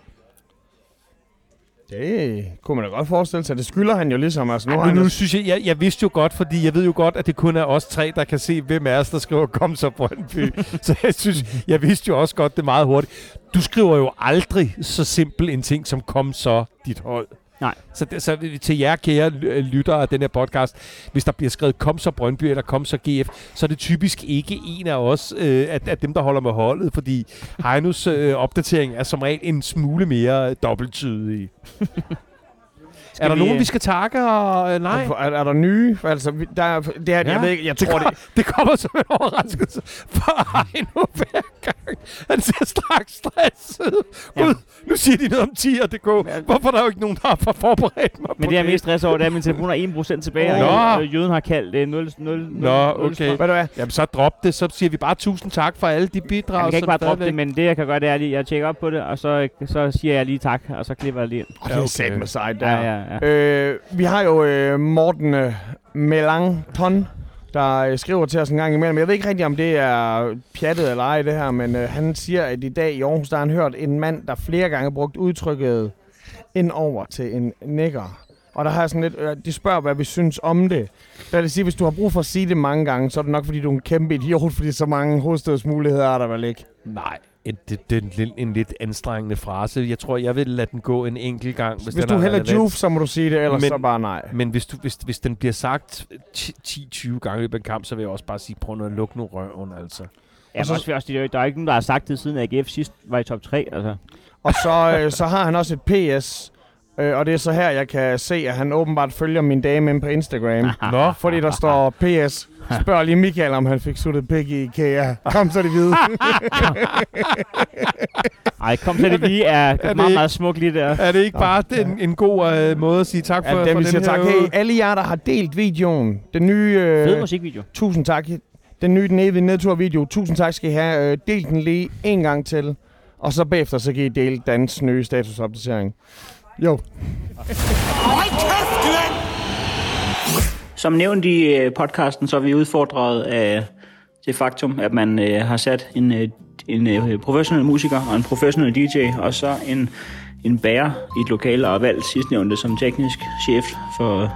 Det kunne man da godt forestille sig. Det skylder han jo ligesom. Altså, nu Ej, nu, nu synes jeg, jeg, jeg vidste jo godt, fordi jeg ved jo godt, at det kun er os tre, der kan se, hvem af os, der skriver, kom så Brøndby. så jeg synes, jeg vidste jo også godt det meget hurtigt. Du skriver jo aldrig så simpel en ting som, kom så dit hold. Nej. Så, så til jer kære ly- lyttere af den her podcast, hvis der bliver skrevet kom så Brøndby eller kom så GF, så er det typisk ikke en af os, øh, af, af dem, der holder med holdet, fordi Heinos øh, opdatering er som regel en smule mere dobbelttydig. Er der vi, nogen, øh, vi skal takke? Og, øh, nej. Er, er, er der nye? Altså, der, er- det er, ja. Ja. jeg ved ikke, jeg Det, tror det. kom, det kommer som en overraskelse for Heino hver gang. Han ser straks stresset. Gud, nu siger de noget om 10 og det går. Hvorfor er der jo ikke nogen, der har for- forberedt mig Men på det, jeg er mest stresset over, det er, at min telefon er 1% tilbage, Nå. og øh, jøden har kaldt det 0, 0, 0, Nå, okay. Ved du hvad? Jamen, så drop det. Så siger vi bare tusind tak for alle de bidrag. Jeg kan ikke bare droppe det, men det jeg kan gøre, det er, at jeg tjekker op på det, og så, så siger jeg lige tak, og så klipper jeg lige ind. Det er sat med sejt der. Ja, ja, ja. Øh, vi har jo øh, Morten øh, Melanton, der øh, skriver til os en gang imellem. Jeg ved ikke rigtig, om det er pjattet eller ej, det her, men øh, han siger, at i dag i Aarhus, der har han hørt en mand, der flere gange brugt udtrykket ind over til en nikker. Og der har jeg sådan lidt, øh, de spørger, hvad vi synes om det. Der vil sige, hvis du har brug for at sige det mange gange, så er det nok, fordi du er en kæmpe idiot, fordi så mange hovedstødsmuligheder er der vel ikke. Nej, en, det, det er en, lidt- en lidt anstrengende frase. Jeg tror, jeg vil lade den gå en enkelt gang. Hvis, Hvis den du hælder juve, så må du sige det, ellers Men- så bare nej. Men hvis, du, hvis, hvis den bliver sagt 10-20 gange i en kamp, så vil jeg også bare sige, prøv nu at lukke nu røven, altså. Ja, så- også, også, der er ikke nogen, der har sagt det, siden AGF sidst var i top 3. Altså. Og så, øh, så har han også et PS, øh, og det er så her, jeg kan se, at han åbenbart følger min dame ind på Instagram. Nå, fordi der står PS. Spørg lige Michael, om han fik suttet pik i IKEA. Kom så de vide. Ej, kom til det lige er, det er meget, ikke- meget smukt lige der. er det ikke bare en, en god øh, måde at sige tak for, for dem, vi den siger her tak. Hey, alle jer, der har delt videoen. Den nye... Fed Øh, musikvideo. tusind tak. Den nye Navy Nedtur video. Tusind tak skal I have. Øh, del den lige en gang til. Og så bagefter, så kan I dele Dans nye statusopdatering. Jo. Som nævnt i øh, podcasten, så er vi udfordret af det faktum, at man øh, har sat en, øh, en øh, professionel musiker og en professionel DJ, og så en, en bærer i et lokale, og valgt sidstnævnte som teknisk chef for,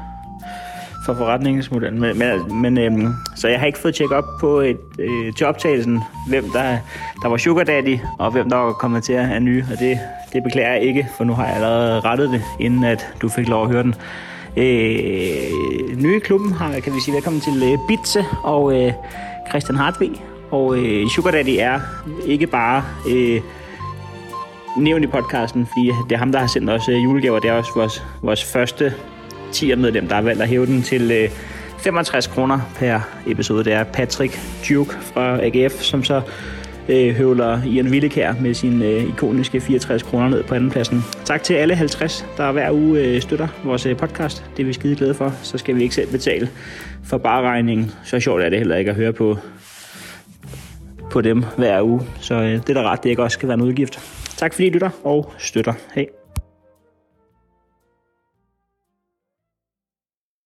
for forretningsmodellen. Men, men, men øhm, så jeg har ikke fået tjekket op på et, øh, til optagelsen, hvem der, der var sugar daddy, og hvem der var kommet til at er nye, og det, det beklager jeg ikke, for nu har jeg allerede rettet det, inden at du fik lov at høre den. Øh, nye i klubben har, kan vi sige, velkommen til øh, Bitse og øh, Christian Hartvig. Og øh, Sugar Daddy er ikke bare øh, nævnt i podcasten, fordi det er ham, der har sendt os øh, julegaver. Det er også vores, vores første tiermedlem, der har valgt at hæve den til øh, 65 kroner per episode. Det er Patrick Duke fra AGF, som så øh, høvler Ian Willekær med sin øh, ikoniske 64 kroner ned på andenpladsen. Tak til alle 50, der hver uge øh, støtter vores øh, podcast. Det er vi skide glade for. Så skal vi ikke selv betale for bare regningen. Så sjovt er det heller ikke at høre på, på dem hver uge. Så øh, det er da ret, det ikke også skal være en udgift. Tak fordi I lytter og støtter. Hej.